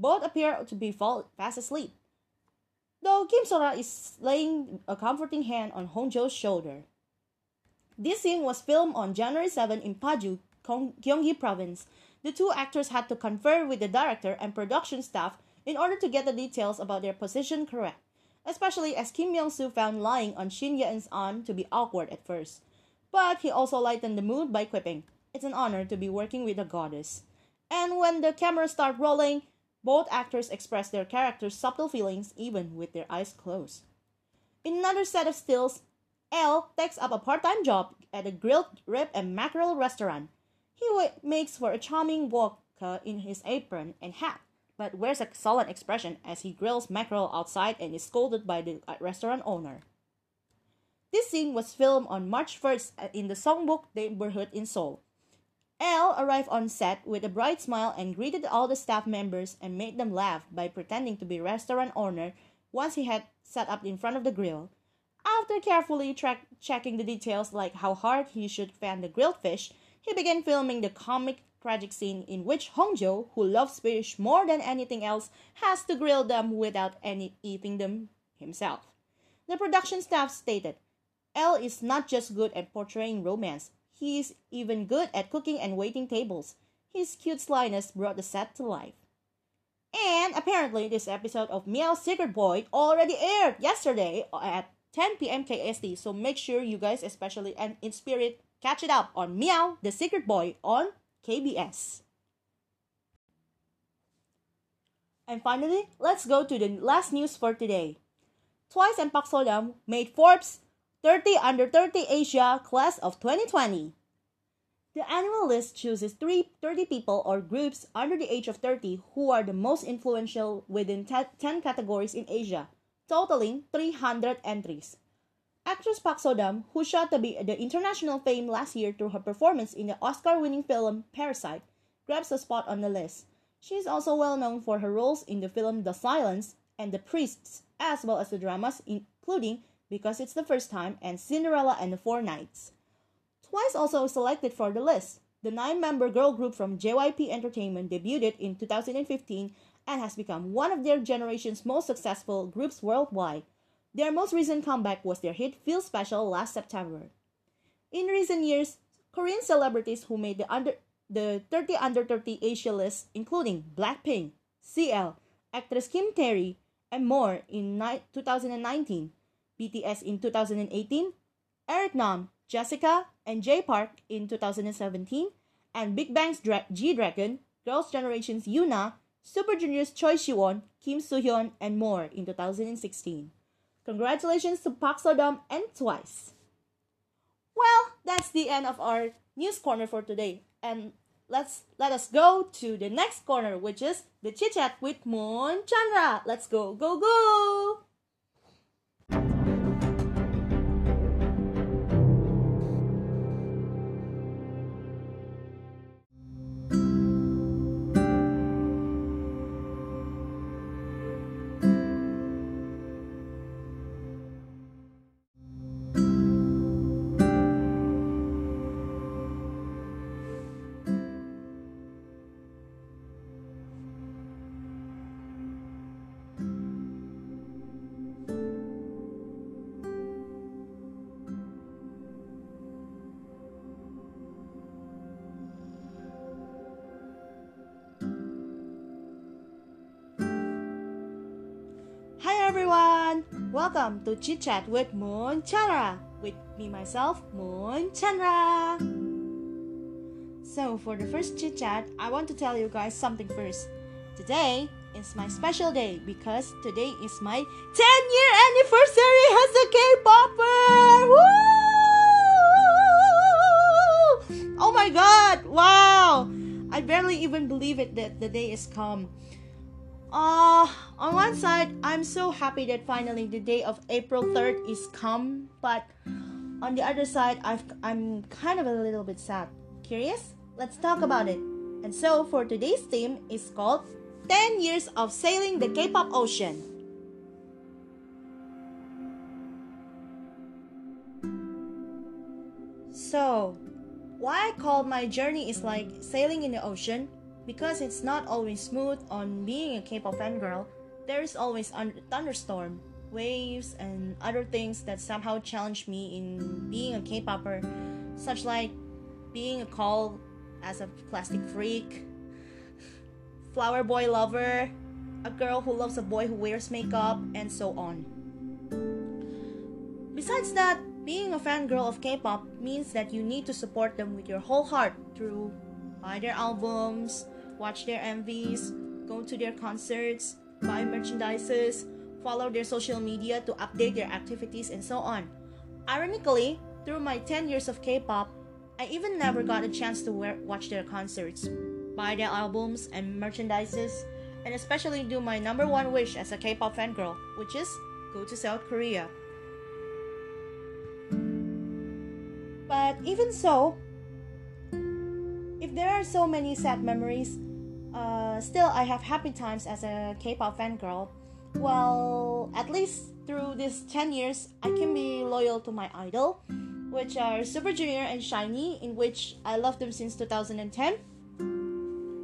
Both appear to be fast asleep. Though Kim Sora is laying a comforting hand on Hongjo's shoulder. This scene was filmed on January 7 in Paju, Gyeong- Gyeonggi province. The two actors had to confer with the director and production staff in order to get the details about their position correct, especially as Kim Myung-soo found lying on Shin Ye-eun's arm to be awkward at first. But he also lightened the mood by quipping, It's an honor to be working with a goddess. And when the camera started rolling, both actors express their characters' subtle feelings even with their eyes closed. In another set of stills, L takes up a part-time job at a grilled rib and mackerel restaurant. He makes for a charming vodka in his apron and hat, but wears a sullen expression as he grills mackerel outside and is scolded by the uh, restaurant owner. This scene was filmed on March 1st uh, in the Songbuk neighborhood in Seoul. L arrived on set with a bright smile and greeted all the staff members and made them laugh by pretending to be restaurant owner once he had sat up in front of the grill. After carefully track- checking the details like how hard he should fan the grilled fish, he began filming the comic tragic scene in which Hongjo, who loves fish more than anything else, has to grill them without any eating them himself. The production staff stated, L is not just good at portraying romance, he is even good at cooking and waiting tables. His cute slyness brought the set to life. And apparently, this episode of Meow Secret Boy already aired yesterday at 10 p.m. KST. So make sure you guys, especially and in spirit, catch it up on Meow the Secret Boy on KBS. And finally, let's go to the last news for today. Twice and Park Sodam made Forbes 30 Under 30 Asia Class of 2020. The annual list chooses three, 30 people or groups under the age of 30 who are the most influential within 10 categories in Asia, totaling 300 entries. Actress Park Sodam, who shot to be the international fame last year through her performance in the Oscar-winning film Parasite, grabs a spot on the list. She is also well known for her roles in the film The Silence and The Priests, as well as the dramas including Because It's the First Time and Cinderella and the Four Knights. Twice also selected for the list, the nine-member girl group from JYP Entertainment debuted in 2015 and has become one of their generation's most successful groups worldwide. Their most recent comeback was their hit Feel Special last September. In recent years, Korean celebrities who made the under the 30 under 30 Asia list, including Blackpink, CL, actress Kim Tae-ri, and more in ni- 2019, BTS in 2018, Eric Nam, Jessica, and Jay Park in 2017, and Big Bang's Dra- G Dragon, Girls' Generation's Yoona, Super Junior's Choi Siwon, Kim Soo Hyun, and more in 2016. Congratulations to Park Sodam and Twice. Well, that's the end of our news corner for today, and let's let us go to the next corner, which is the chit chat with Moon Chandra. Let's go, go, go! Welcome to Chit Chat with Moon Chandra. With me myself, Moon Chandra. So for the first chit chat, I want to tell you guys something first. Today is my special day because today is my 10 year anniversary as a K-popper. Oh my god! Wow! I barely even believe it that the day is come. Uh, on one side, I'm so happy that finally the day of April 3rd is come, but on the other side, I've, I'm kind of a little bit sad. Curious? Let's talk about it. And so, for today's theme is called 10 Years of Sailing the K-Pop Ocean. So, why I call my journey is like sailing in the ocean because it's not always smooth on being a K-pop fangirl. There is always a thunderstorm, waves, and other things that somehow challenge me in being a K-popper, such like being a call as a plastic freak, flower boy lover, a girl who loves a boy who wears makeup, and so on. Besides that, being a fangirl of K-pop means that you need to support them with your whole heart through buy their albums, watch their MVs, go to their concerts, buy merchandises, follow their social media to update their activities, and so on. Ironically, through my 10 years of K-pop, I even never got a chance to wear, watch their concerts, buy their albums and merchandises, and especially do my number one wish as a K-pop fangirl, which is go to South Korea. But even so, if there are so many sad memories, uh, still I have happy times as a K-pop fangirl. Well, at least through these 10 years, I can be loyal to my idol, which are Super Junior and SHINee, in which I love them since 2010.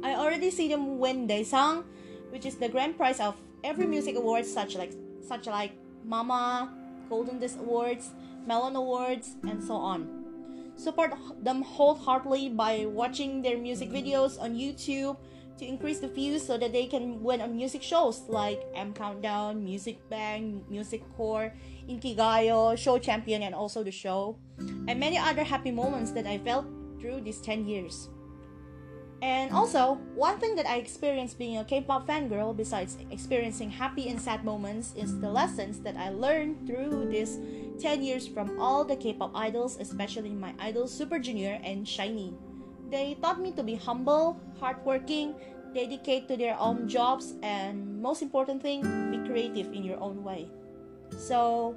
I already see them win Daesang, which is the grand prize of every music awards such like such like Mama, Golden Disc Awards, Melon Awards, and so on. Support them wholeheartedly by watching their music videos on YouTube to increase the views so that they can win on music shows like M Countdown, Music Bank, Music Core, Inkigayo, Show Champion, and also the show, and many other happy moments that I felt through these 10 years. And also, one thing that I experienced being a K-pop fangirl, besides experiencing happy and sad moments, is the lessons that I learned through these 10 years from all the K-pop idols, especially my idols Super Junior and SHINee. They taught me to be humble, hardworking, dedicate to their own jobs, and most important thing, be creative in your own way. So,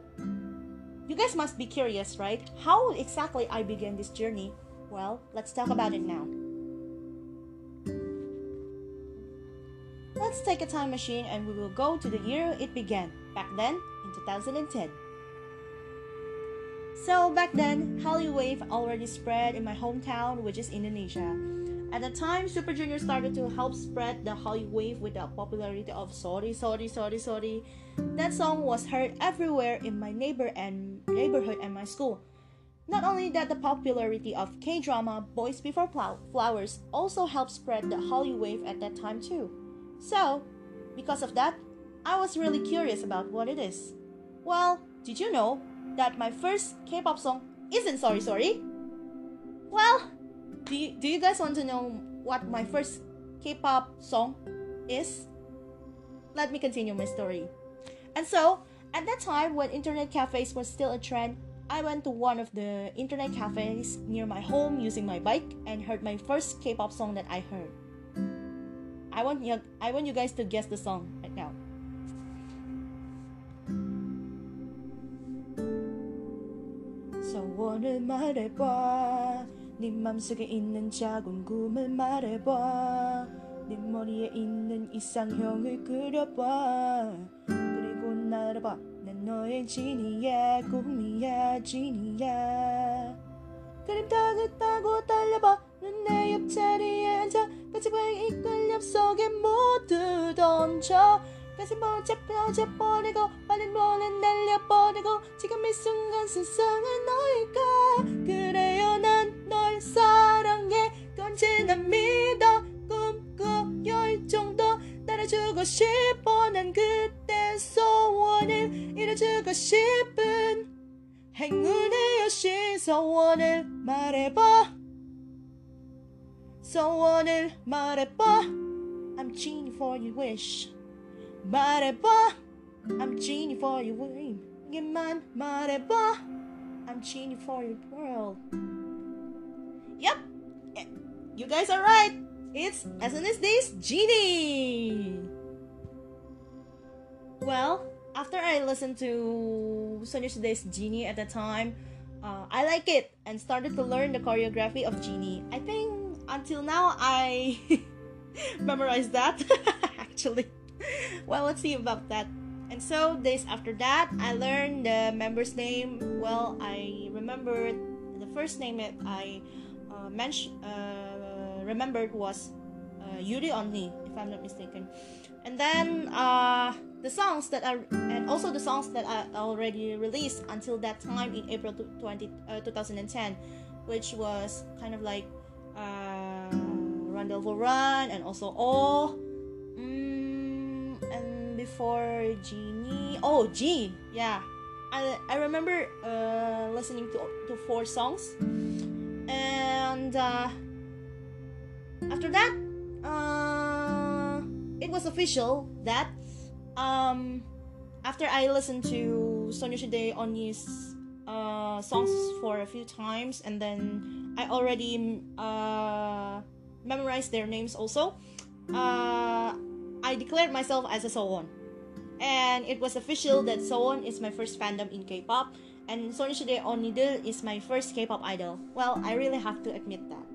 you guys must be curious, right? How exactly I began this journey? Well, let's talk about it now. Let's take a time machine and we will go to the year it began, back then in 2010. So back then, Hallyu Wave already spread in my hometown, which is Indonesia. At the time, Super Junior started to help spread the Hallyu Wave with the popularity of Sorry, Sorry, Sorry, Sorry. That song was heard everywhere in my neighbor and neighborhood and my school. Not only that, the popularity of K-drama Boys Before Flowers also helped spread the Hallyu Wave at that time too. So, because of that, I was really curious about what it is. Well, did you know that my first K-pop song isn't Sorry Sorry? Well, do you, do you guys want to know what my first K-pop song is let me continue my story. And so, at that time when internet cafes were still a trend, I went to one of the internet cafes near my home using my bike and heard my first K-pop song that I heard. I want you I want you guys to guess the song 소원을 말해봐. 네 맘속에 있는 작은 꿈을 말해봐. 네 머리에 있는 이상형을 그려봐. 그리고 날아봐. 난 너의 진이야. 꿈이야. 진이야. 그림 타고 타고 달려봐. 넌내 옆자리에 앉아. 까치바의 이끌림 속에 모두 던져 가슴 번째 펴져버리고 빠른 멀리 날려버리고 지금 이 순간 세상은 너일까? 그래요 난 널 사랑해. 언제나 믿어. 꿈꾸 열정도. 따라주고 싶어. 난 그때 소원을 이뤄주고 싶은 행운의 여신. 소원을 말해봐. 소원을 말해봐. I'm genie for your wish Mareba, I'm genie for your dream. You man, mighty boy, I'm genie for your world. Yep, eh, you guys are right. It's as in days, genie. Well, after I listened to Sonyeo Sidae's Genie at the time, uh, I like it and started to learn the choreography of Genie. I think until now I [LAUGHS] memorized that [LAUGHS] actually. [LAUGHS] Well, let's see about that. And so days after that, I learned the member's name. Well, I remembered the first name that I uh, mentioned, uh, remembered was uh, Yuri Onni, if I'm not mistaken. And then uh, the songs that are, and also the songs that I already released until that time in April 20, uh, 2010, which was kind of like uh, Run and also All. Before Genie, oh G, yeah. I, I remember uh, listening to, to four songs. And uh, after that, uh, it was official that um, after I listened to Sonya Shide uh, songs for a few times, and then I already uh, memorized their names also, uh, I declared myself as a SONE. And it was official that SONE is my first fandom in K-pop, and Sonya Shide Onidil is my first K-pop idol. Well, I really have to admit that.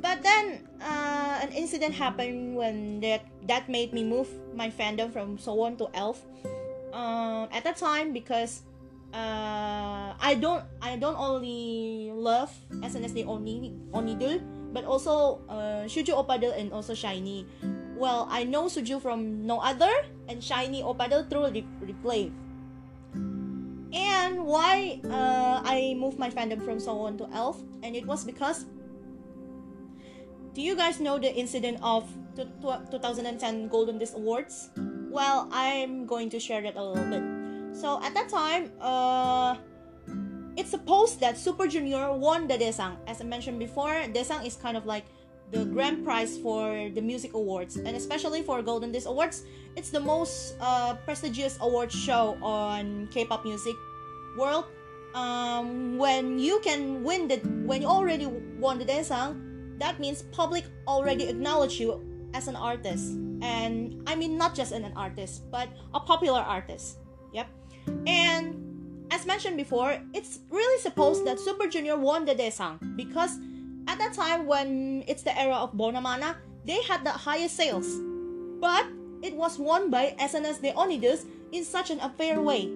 But then uh, an incident happened when that that made me move my fandom from SONE to Elf. Um, at that time, because uh, I don't I don't only love SNSD Oni Onidul, but also uh, Suju Opadil and also SHINee. Well, I know Suju from no other and SHINee Opadil through the replay. And why uh, I moved my fandom from So SONE to Elf, and it was because do you guys know the incident of t- t- 2010 Golden Disc Awards? Well, I'm going to share that a little bit. So at that time, uh, it's supposed that Super Junior won the Daesang. As I mentioned before, Daesang is kind of like the grand prize for the music awards, and especially for Golden Disc Awards, it's the most uh, prestigious award show on K-pop music world. Um, when you can win the, when you already won the Daesang, that means public already acknowledge you as an artist. And i mean not just an artist but a popular artist. Yep. And as mentioned before it's really supposed that super junior won the daesang because at that time when it's the era of bonamana they had the highest sales but it was won by sns onidus in such an unfair way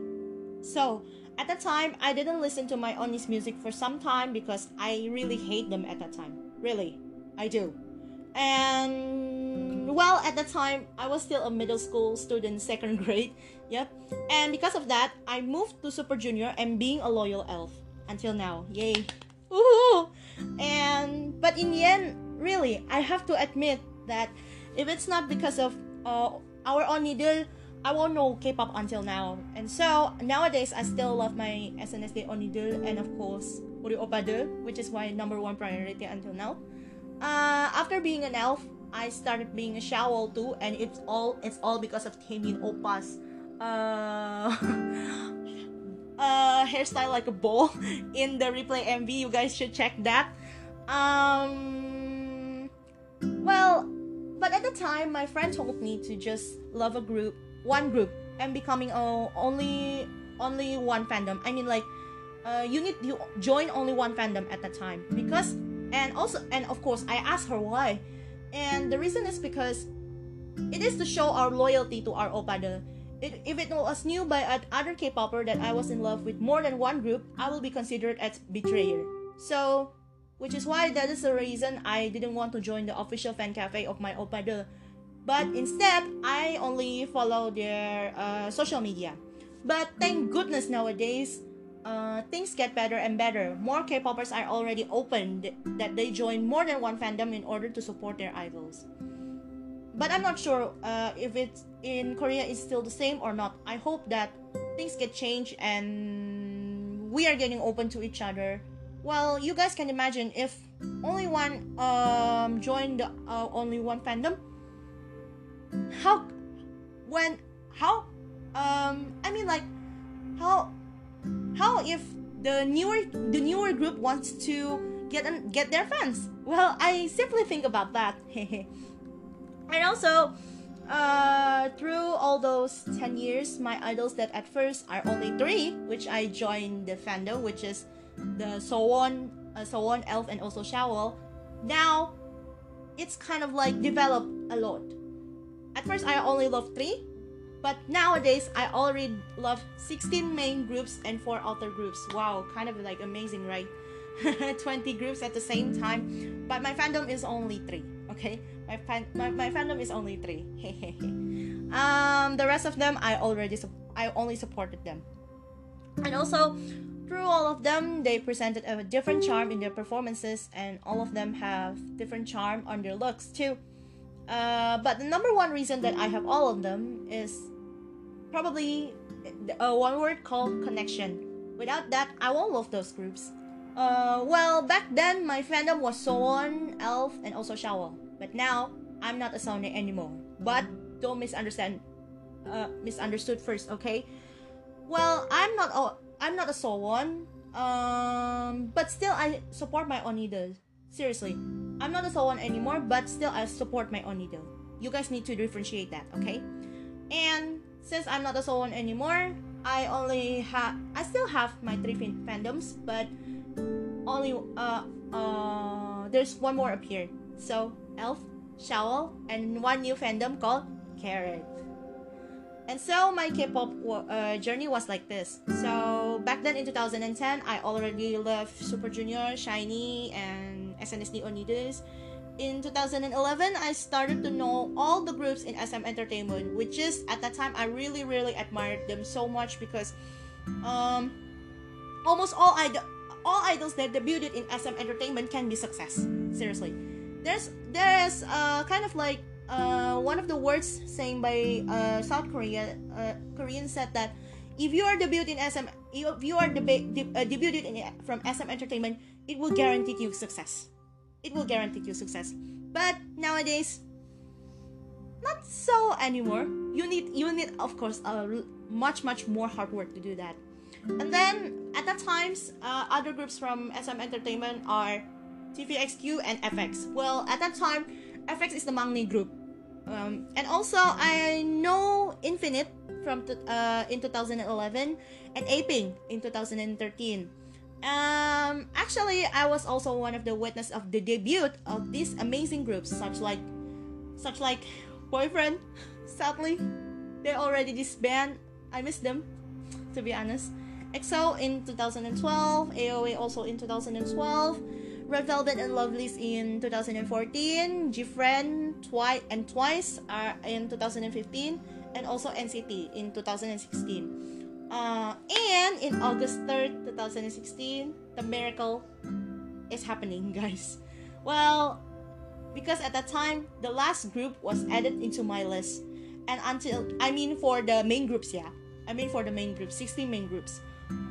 so at that time i didn't listen to my onis music for some time because i really hate them at that time Really, I do. And well, at that time, I was still a middle school student, [LAUGHS] second grade. Yep. And because of that, I moved to Super Junior and being a loyal elf until now. Yay. Woohoo! And but in the end, really, I have to admit that if it's not because of uh, our Onidil, I won't know K-pop until now. And so nowadays, I still love my SNSD Onidil and of course Uri Opade, which is my number one priority until now. Uh, after being an elf, I started being a shower too, and it's all it's all because of Taemin opas uh, [LAUGHS] uh hairstyle like a bowl [LAUGHS] in the replay MV. You guys should check that. Um, well, but at the time, my friend told me to just love a group, one group, and becoming a, only only one fandom. I mean, like, uh, you need you join only one fandom at the time because, and also, and of course, I asked her why, and the reason is because it is to show our loyalty to our oppada. It, if it was new by other K-popper that I was in love with more than one group, I will be considered as betrayer. So which is why that is the reason I didn't want to join the official fan cafe of my oppada. But instead, I only follow their uh, social media. But thank goodness nowadays, uh, things get better and better. More K-popers are already open th- that they join more than one fandom in order to support their idols. But I'm not sure uh, if it's in Korea is still the same or not. I hope that things get changed and we are getting open to each other well, you guys can imagine if only one um joined uh, only one fandom. How when how um I mean like how how if the newer the newer group wants to get an, get their fans? Well, I simply think about that. [LAUGHS] and also uh, through all those 10 years, my idols that at first are only three, which I joined the fandom, which is the SONE, uh, SONE Elf, and also Shawol, now it's kind of like developed a lot. At first, I only love three, but nowadays I already love 16 main groups and four outer groups. Wow, kind of like amazing, right? [LAUGHS] 20 groups at the same time, but my fandom is only three. Okay, my fan, my, my fandom is only three. [LAUGHS] um, the rest of them I already I only supported them, and also through all of them, they presented a different charm in their performances, and all of them have different charm on their looks too. Uh, but the number one reason that I have all of them is probably a one word called connection. Without that, I won't love those groups. Uh, well, back then my fandom was SONE, Elf, and also Shawol. But now I'm not a Sony anymore. But don't misunderstand, uh, misunderstood first, okay? Well, I'm not. Oh, I'm not a SONE. Um, but still, I support my own idol. Seriously, I'm not a SONE anymore, but still, I support my own idol. You guys need to differentiate that, okay? And since I'm not a SONE anymore, I only have, I still have my three fin- fandoms, but only, uh, uh, there's one more up here. So, Elf, Shawol, and one new fandom called Carat. And so my K-pop uh, journey was like this. So back then in 2010, I already loved Super Junior, SHINee, and SNSD Onides. In 2011, I started to know all the groups in SM Entertainment, which is at that time I really really admired them so much because um, almost all all idols that debuted in SM Entertainment can be success. Seriously, there's there's uh, kind of like uh, one of the words saying by uh, South Korea, uh, Korean said that if you are debuted in SM, if you are deba- de- uh, debuted in, from SM Entertainment, it will guarantee you success. It will guarantee you success. But nowadays, not so anymore. You need, you need, of course, a much, much more hard work to do that. And then at that times, uh, other groups from SM Entertainment are TVXQ and f(x). Well, at that time, f(x) is the Mangni group. Um, and also, I know Infinite from uh, in 2011 and Apink in 2013. Um, actually, I was also one of the witness of the debut of these amazing groups, such like, such like, Boyfriend. Sadly, they already disbanded. I miss them, to be honest. EXO in 2012, AOA also in 2012. Red Velvet and Lovelyz in 2014, GFriend twice and twice are in 2015, and also NCT in 2016. Uh, and in August 3rd, 2016, the miracle is happening, [LAUGHS] guys. Well, because at that time the last group was added into my list, and until I mean for the main groups, yeah, I mean for the main groups, 16 main groups.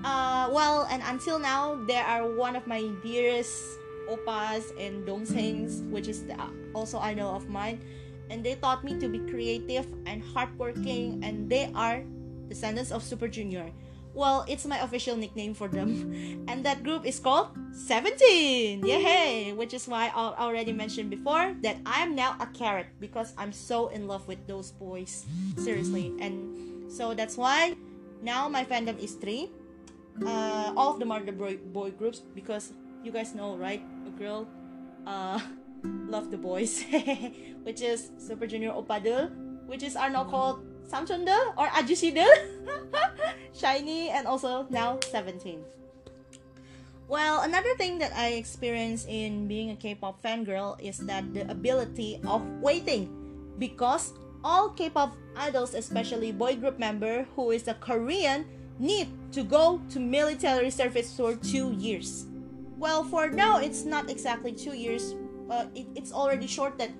Uh, well, and until now, they are one of my dearest oppas and dongsengs, which is the, also idol of mine. And they taught me to be creative and hardworking, and they are descendants of Super Junior. Well, it's my official nickname for them. [LAUGHS] And that group is called 17! Yay! Which is why I already mentioned before that I'm now a Carat because I'm so in love with those boys. Seriously. And so that's why now my fandom is three. Uh, all of them are the boy, boy groups because you guys know, right? A girl uh, [LAUGHS] love the boys, [LAUGHS] which is Super Junior Oppadul, which is are now called Samchundel or Ajushidel, [LAUGHS] SHINee, and also now 17. Well, another thing that I experienced in being a K-pop fangirl is that the ability of waiting because all K-pop idols, especially boy group member who is a Korean, need to go to military service for two years. Well, for now, it's not exactly two years. Uh, it, it's already shortened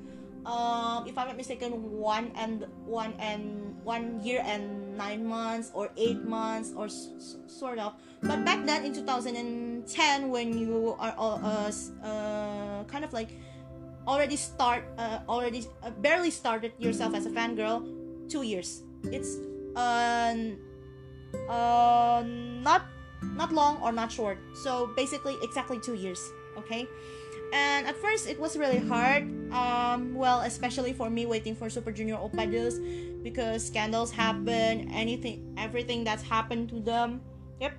um, if I'm not mistaken, one and one and one year and nine months or eight months or s- sort of. But back then in 2010, when you are uh, uh, kind of like already start, uh, already uh, barely started yourself as a fangirl, two years. It's uh, uh, not not long or not short. So basically, exactly two years. Okay? And at first it was really hard um, well especially for me waiting for super junior oppados because scandals happen anything everything that's happened to them. Yep.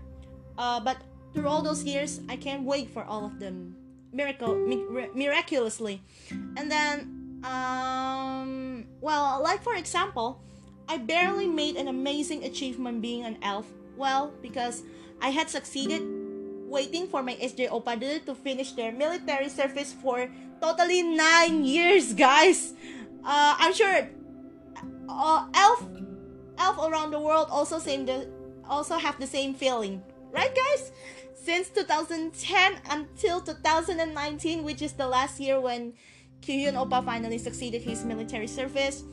Uh, but through all those years i can't wait for all of them. Miracle mi- miraculously. And then um, well like for example i barely made an amazing achievement being an elf. Well because i had succeeded waiting for my SJ Oppadul to finish their military service for totally nine years, guys. Uh, I'm sure uh, Elf, Elf around the world also same the also have the same feeling, right, guys? Since 2010 until 2019, which is the last year when Kyuhyun Opa finally succeeded his military service.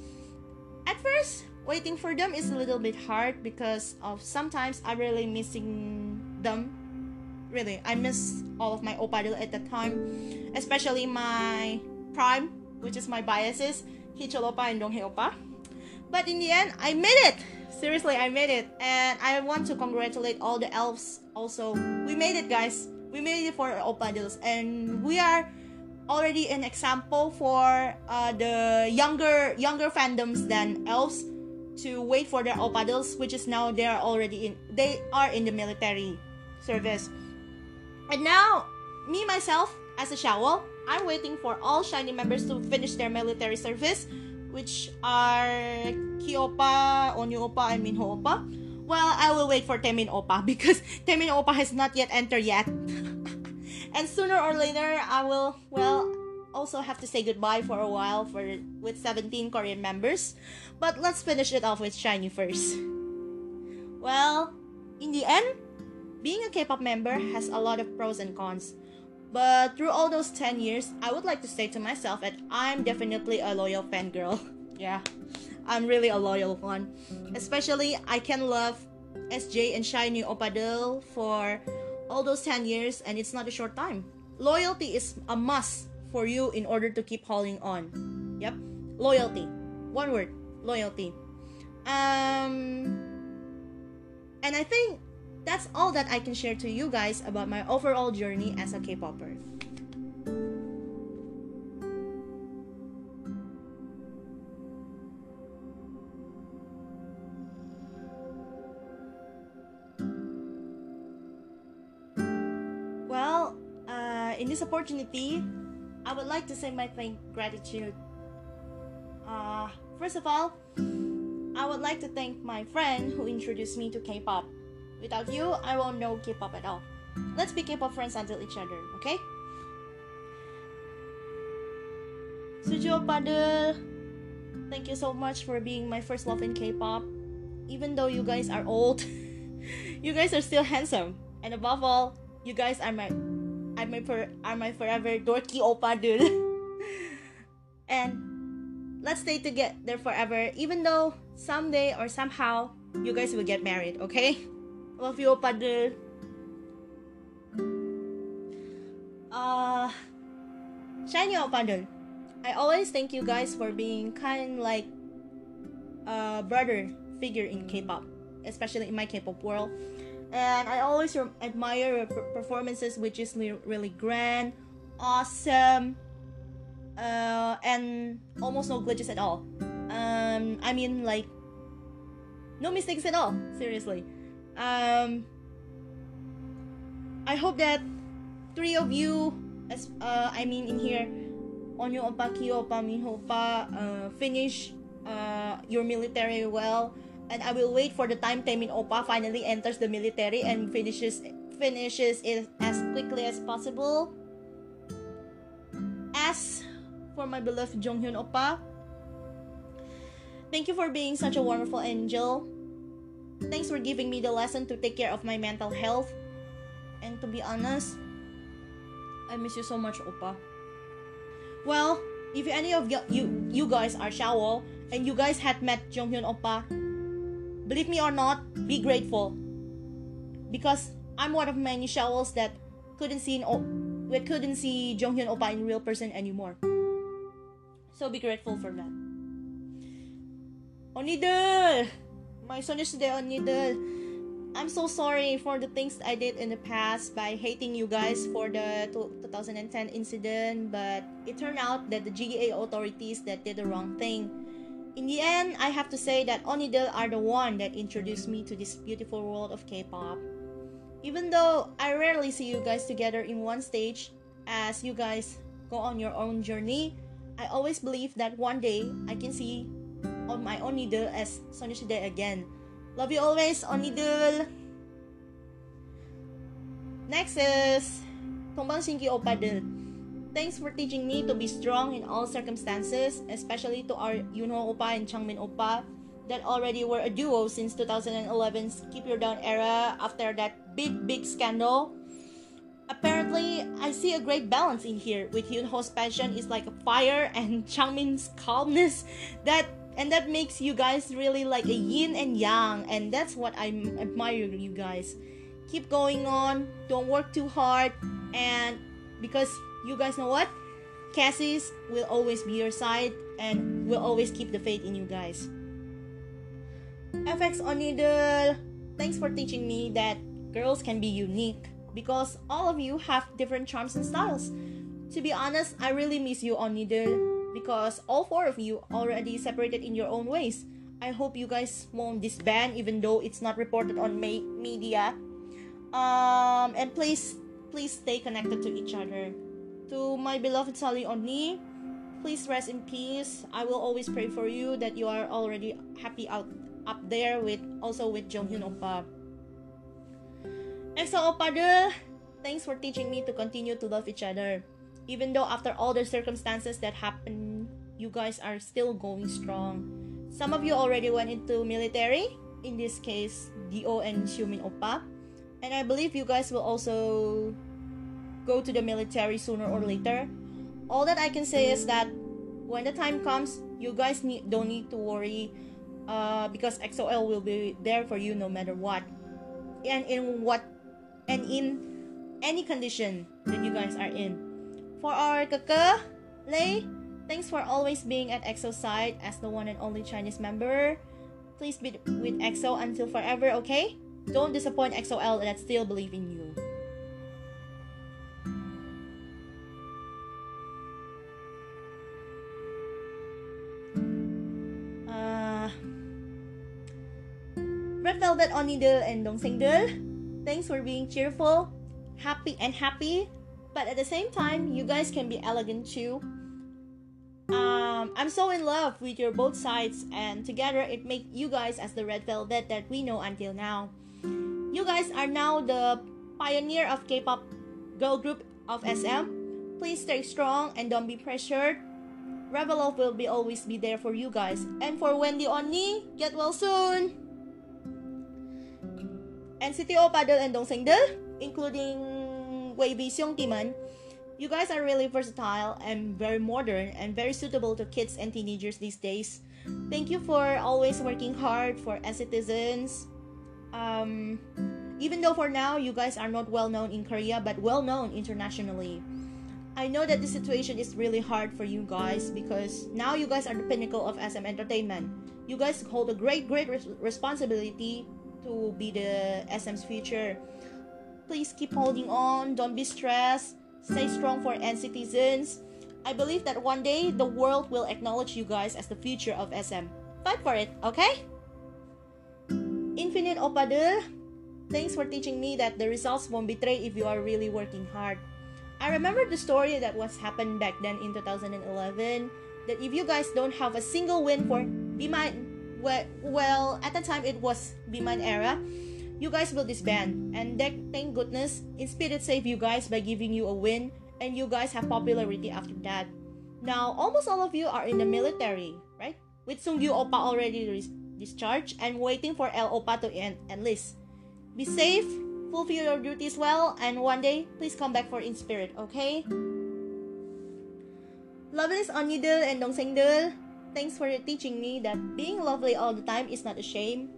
At first, waiting for them is a little bit hard because of sometimes I'm really missing them. Really i miss all of my oppadul at that time especially my prime which is my biases. Hicholopa and donghae oppa but in the end i made it. Seriously i made it. And i want to congratulate all the elves also. We made it guys. We made it for oppaduls and we are already an example for uh, the younger younger fandoms than elves to wait for their oppaduls which is now they are already in they are in the military service mm-hmm. and now, me myself, as a Shawol, I'm waiting for all SHINee members to finish their military service, which are Kiopa, Onew Oppa, and Minho Oppa. Well, I will wait for Taemin Oppa [LAUGHS] because Taemin Oppa has not yet entered yet. [LAUGHS] and sooner or later, I will, well, also have to say goodbye for a while for with 17 Korean members. But let's finish it off with SHINee first. Well, in the end, being a K-pop member has a lot of pros and cons. But through all those 10 years, I would like to say to myself that I'm definitely a loyal fangirl. [LAUGHS] yeah, I'm really a loyal one. Especially, I can love SJ and SHINee Oppadul for all those 10 years, and it's not a short time. Loyalty is a must for you in order to keep holding on. Yep, loyalty. One word, loyalty. Um, and I think that's all that I can share to you guys about my overall journey as a K-popper. Well, uh, in this opportunity, I would like to say my thank gratitude. Uh, first of all, I would like to thank my friend who introduced me to K-pop. Without you, I won't know K-pop at all. Let's be K-pop friends until each other, okay? Sujo Padel, thank you so much for being my first love in K-pop. Even though you guys are old, [LAUGHS] you guys are still handsome, and above all, you guys are my, my, for, my forever dorky oppa dude. [LAUGHS] and let's stay together forever, even though someday or somehow you guys will get married, okay? Love you, Padel. Uh, SHINee Opadol. I always thank you guys for being kind like a brother figure in K-pop, especially in my K-pop world. And I always re- admire performances, which is really grand, awesome, uh, and almost no glitches at all. Um, I mean, like, no mistakes at all. Seriously. Um, I hope that three of you, as uh, I mean in here, Onew Opa, Kyo Opa, Minho Opa, uh, finish uh, your military well, and I will wait for the time Taemin Opa finally enters the military and finishes finishes it as quickly as possible. As for my beloved Jonghyun Opa, thank you for being such a wonderful angel. Thanks for giving me the lesson to take care of my mental health. And to be honest, I miss you so much, Opa. Well, if any of you you, guys are Shawol and you guys had met Jonghyun Oppa, believe me or not, be grateful. Because I'm one of many Shawols that couldn't see o- we couldn't see Jonghyun Oppa in real person anymore. So be grateful for that. Onidel! My son is today Onidel. I'm so sorry for the things I did in the past by hating you guys for the 2010 incident, but it turned out that the GA authorities that did the wrong thing. In the end, I have to say that Onidel are the one that introduced me to this beautiful world of K-pop. Even though I rarely see you guys together in one stage, as you guys go on your own journey, I always believe that one day I can see on my Onidel as Sonyeonshide again. Love you always, Onidul. Next is Tombang Shinki Opadul. Thanks for teaching me to be strong in all circumstances, especially to our Yunho Opa and Changmin Opa that already were a duo since 2011's Keep Your Down era after that big, big scandal. Apparently, I see a great balance in here with Yunho's passion is like a fire [LAUGHS] and Changmin's calmness that and that makes you guys really like a yin and yang and that's what i admire you guys keep going on don't work too hard and because you guys know what cassie's will always be your side and will always keep the faith in you guys f(x) onidel thanks for teaching me that girls can be unique because all of you have different charms and styles to be honest i really miss you onidel because all four of you already separated in your own ways. I hope you guys won't disband even though it's not reported on ma- media. Um, and please, please stay connected to each other. To my beloved Sulli Oni, please rest in peace. I will always pray for you that you are already happy out up there with also with Jonghyun Oppa. EXO Oppa, thanks for teaching me to continue to love each other even though after all the circumstances that happened you guys are still going strong some of you already went into military in this case do and Xiumin Oppa and i believe you guys will also go to the military sooner or later all that i can say is that when the time comes you guys need, don't need to worry uh, because EXO-L will be there for you no matter what and in what and in any condition that you guys are in for our Kaka, Lay, thanks for always being at EXO side as the one and only Chinese member. Please be with EXO until forever, okay? Don't disappoint EXO-L that still believe in you. Red Velvet Onidil and Dongseengdil, thanks for being cheerful, happy and happy. But at the same time you guys can be elegant too. Um, i'm so in love with your both sides and together it makes you guys as the red velvet that we know until now. You guys are now the pioneer of k-pop girl group of sm please stay strong and don't be pressured. ReVeluv will be always be there for you guys. And for Wendy Onni, get well soon! NCT Opadel and Dongseengdil, including WayV Seong Timan, you guys are really versatile and very modern and very suitable to kids and teenagers these days. Thank you for always working hard for as citizens. Um, even though for now you guys are not well known in Korea but well known internationally. I know that the situation is really hard for you guys because now you guys are the pinnacle of SM Entertainment. You guys hold a great, great res- responsibility to be the SM's future. Please keep holding on, don't be stressed, stay strong for N citizens. I believe that one day the world will acknowledge you guys as the future of SM. Fight for it, okay? Infinite Opade, thanks for teaching me that the results won't betray if you are really working hard. I remember the story that was happened back then in 2011 that if you guys don't have a single win for Be Mine, well, well at the time it was Be Mine era, you guys will disband. And thank goodness, Inspirit saved you guys by giving you a win, and you guys have popularity after that. Now, almost all of you are in the military, right? With Sungyu Opa already re- discharged and waiting for El Opa to en- enlist. Be safe, fulfill your duties well, and one day, please come back for Inspirit, okay? Lovelyz Onyidil and Dongsengdil, thanks for teaching me that being lovely all the time is not a shame.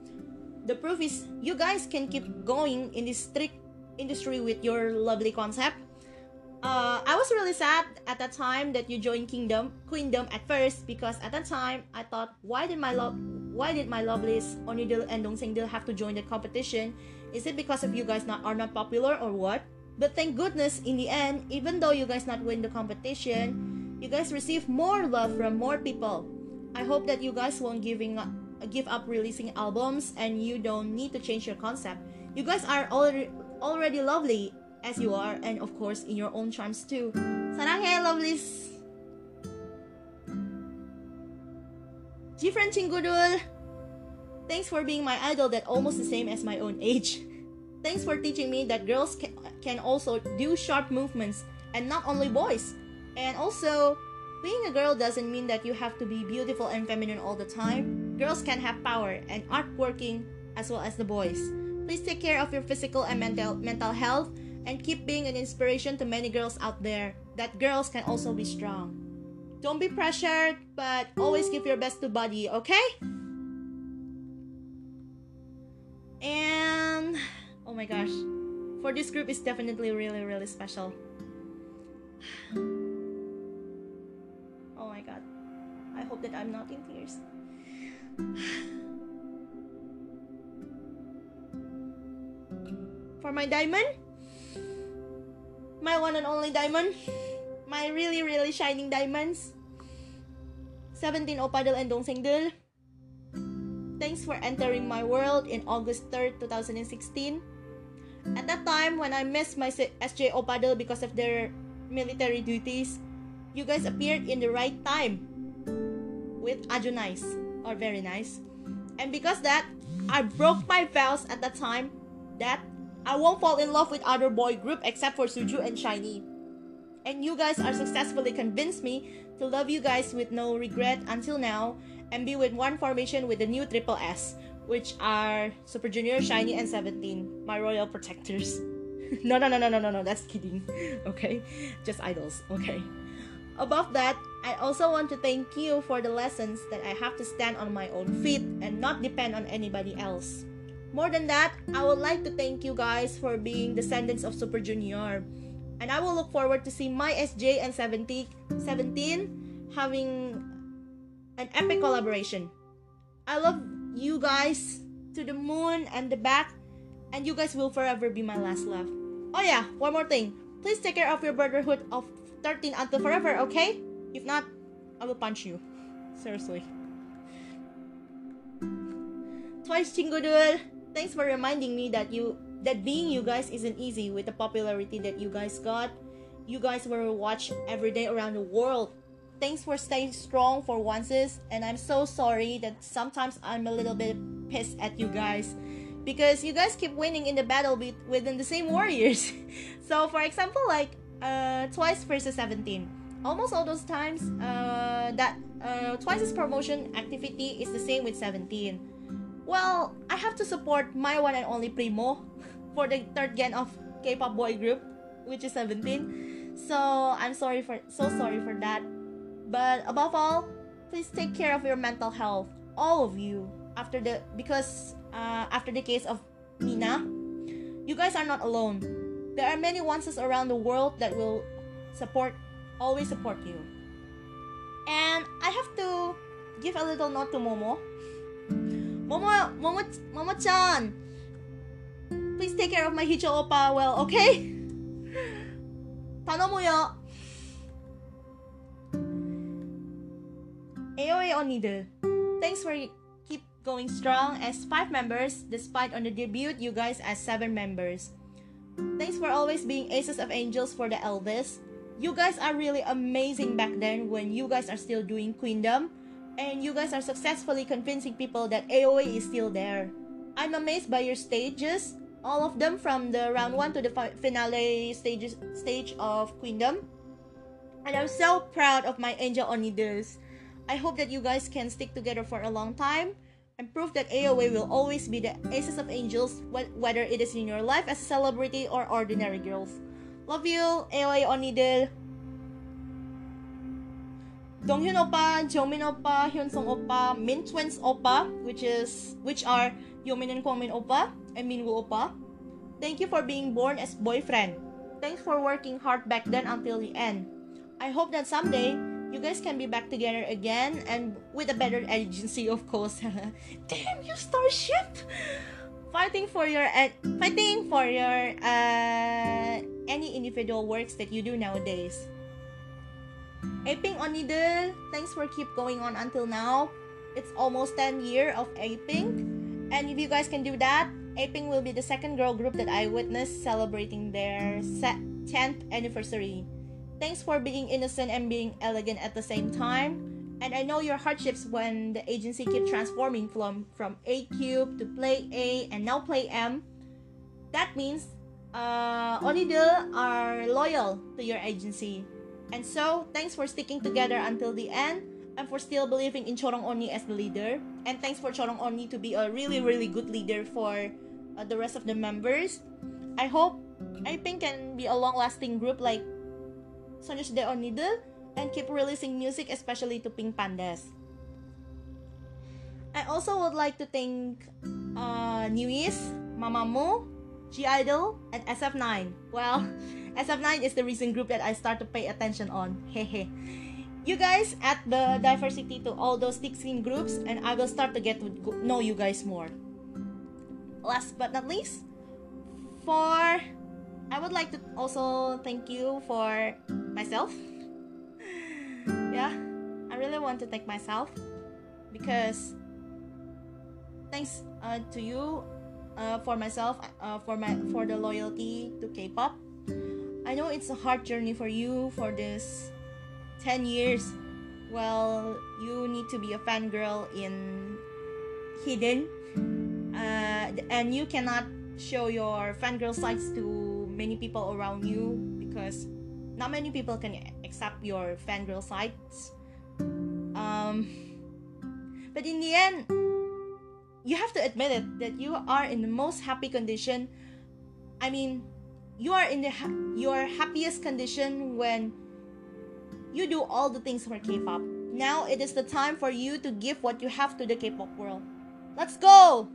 The proof is you guys can keep going in this strict industry with your lovely concept. Uh, I was really sad at that time that you joined Kingdom Queendom at first because at that time I thought why did my love why did my lovelies Onidil and Dongsengdil have to join the competition? Is it because of you guys not are not popular or what? But thank goodness in the end, even though you guys not win the competition, you guys receive more love from more people. I hope that you guys won't giving up, give up releasing albums and you don't need to change your concept. You guys are already already lovely as you are and of course in your own charms too. Saranghae lovelies. GFriend Chingudul. Thanks for being my idol that almost the same as my own age. [LAUGHS] Thanks for teaching me that girls can, can also do sharp movements and not only boys. And also being a girl doesn't mean that you have to be beautiful and feminine all the time. Girls can have power and art working as well as the boys. Please take care of your physical and mental mental health and keep being an inspiration to many girls out there that girls can also be strong. Don't be pressured, but always give your best to body, okay? And oh my gosh, for this group is definitely really really special. God. I hope that I'm not in tears. For my diamond, my one and only diamond, my really really shining diamonds. 17 Opadil and Dongsengdil. Thanks for entering my world in August 3rd, 2016. At that time, when I missed my SJ Opadil because of their military duties, you guys appeared in the right time with Nice, or very nice. And because that, I broke my vows at that time that I won't fall in love with other boy group except for Suju and SHINee. And you guys are successfully convinced me to love you guys with no regret until now and be with one formation with the new Triple S, which are Super Junior, SHINee, and 17, my royal protectors. [LAUGHS] no, no, no, no, no, no, no, that's kidding. [LAUGHS] Okay? Just idols. Okay. Above that, I also want to thank you for the lessons that I have to stand on my own feet and not depend on anybody else. More than that, I would like to thank you guys for being descendants of Super Junior. And I will look forward to see my SJ and 70, 17 having an epic collaboration. I love you guys to the moon and the back, and you guys will forever be my last love. Oh yeah, one more thing. Please take care of your brotherhood of 13 until forever, okay? If not, I will punch you. Seriously. Twice Chingodul, thanks for reminding me that you that being you guys isn't easy with the popularity that you guys got. You guys were watched every day around the world. Thanks for staying strong for once and I'm so sorry that sometimes I'm a little bit pissed at you guys because you guys keep winning in the battle be- within the same warriors. [LAUGHS] so for example like uh, twice versus 17, almost all those times, uh, that uh, twice's promotion activity is the same with 17. Well, I have to support my one and only Primo [LAUGHS] for the third gen of K-pop boy group, which is 17. So I'm sorry for so sorry for that. But above all, please take care of your mental health, all of you. After the because uh, after the case of Nina, you guys are not alone. There are many ones around the world that will support always support you. And I have to give a little note to Momo. Momo, Momo, Momo-chan, please take care of my Heechul Oppa well, okay? Tanomuyo. AOA Onido, thanks for keep going strong as five members, despite on the debut you guys as seven members. Thanks for always being Aces of Angels for the eldest. You guys are really amazing back then when you guys are still doing Queendom, and you guys are successfully convincing people that AOA is still there. I'm amazed by your stages, all of them from the round one to the fi- finale stages stage of Queendom. And I'm so proud of my Angel Onidus. I hope that you guys can stick together for a long time and prove that AOA will always be the Aces of Angels, whether it is in your life as a celebrity or ordinary girls. Love you, AOA Onidil. Donghyun Oppa, Jeongmin Oppa, Hyunsung Oppa, Min Twins Oppa, which is which are Youngmin and Kwangmin Oppa and Minwoo Oppa. Thank you for being born as boyfriend. Thanks for working hard back then until the end. I hope that someday you guys can be back together again and with a better agency, of course. [LAUGHS] Damn you, Starship! Fighting for your fighting for your uh, any individual works that you do nowadays. Apink Onidel, thanks for keep going on until now. It's almost 10 year of Apink. And if you guys can do that, Apink will be the second girl group that I witnessed celebrating their 10th anniversary. Thanks for being innocent and being elegant at the same time. And I know your hardships when the agency keep transforming from from A cube to Plan A and now Play M. That means uh, Onidil are loyal to your agency. And so, thanks for sticking together until the end and for still believing in Chorong Oni as the leader. And thanks for Chorong Oni to be a really, really good leader for uh, the rest of the members. I hope I think can be a long lasting group like Sonushde Onidil and keep releasing music, especially to Pink Pandas. I also would like to thank uh, NU'EST, Mamamoo, G Idol, and SF9. Well, [LAUGHS] SF9 is the recent group that I start to pay attention on. [LAUGHS] Hehe. you guys add the diversity to all those 16 groups, and I will start to get to know you guys more. Last but not least, for I would like to also thank you for myself. yeah, I really want to thank myself because thanks uh, to you uh, for myself uh, for my for the loyalty to K-pop. I know it's a hard journey for you for this 10 years. Well, you need to be a fangirl in hidden uh, and you cannot show your fangirl sides to many people around you because not many people can accept your fangirl sides. Um, but in the end, you have to admit it that you are in the most happy condition. I mean, you are in the ha- your happiest condition when you do all the things for K-pop. Now it is the time for you to give what you have to the K-pop world. Let's go!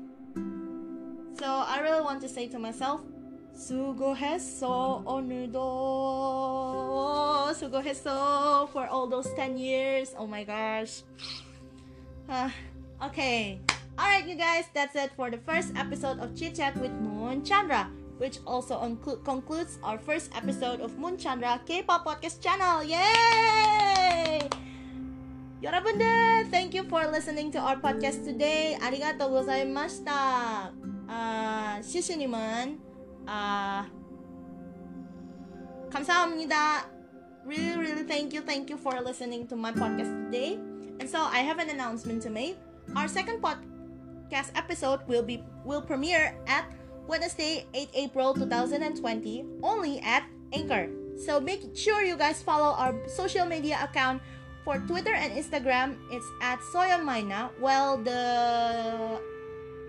So I really want to say to myself, 수고했어 오늘도 수고했어 for all those 10 years. Oh my gosh. [SIGHS] Ah, okay. Alright, you guys, that's it for the first episode of Chit Chat with Moon Chandra, which also unclu- concludes our first episode of Moon Chandra K-pop podcast channel. Yay! 여러분들, thank you for listening to our podcast today. 아리가또 고자이마시타. 아, 시시님은 아, 감사합니다. Really, really thank you, thank you for listening to my podcast today. And so I have an announcement to make. Our second podcast episode will be will premiere at Wednesday, 8 April 2020, only at Anchor. So make sure you guys follow our social media account for Twitter and Instagram. It's at Soyonmaina. Well, the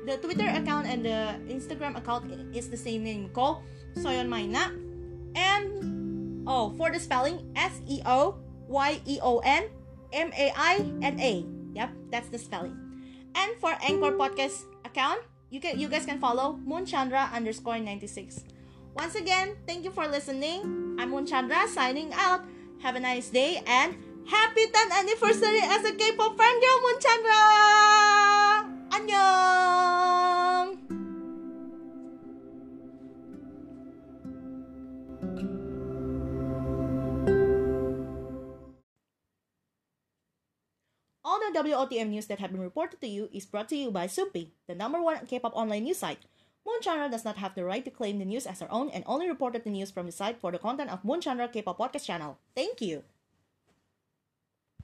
the Twitter account and the Instagram account is the same name ko, Seoyeonmaina. And oh, for the spelling, S E O Y E O N M A I N A. Yep, that's the spelling. And for Anchor Podcast account, you can you guys can follow Moonchandra underscore 96. Once again, thank you for listening. I'm Moonchandra signing out. Have a nice day and happy 10th anniversary as a K-pop fangirl, Moonchandra! 안녕! All the WOTM news that have been reported to you is brought to you by Soompi, the number one K-pop online news site. Moon does not have the right to claim the news as her own and only reported the news from the site for the content of Moon K-pop podcast channel. Thank you.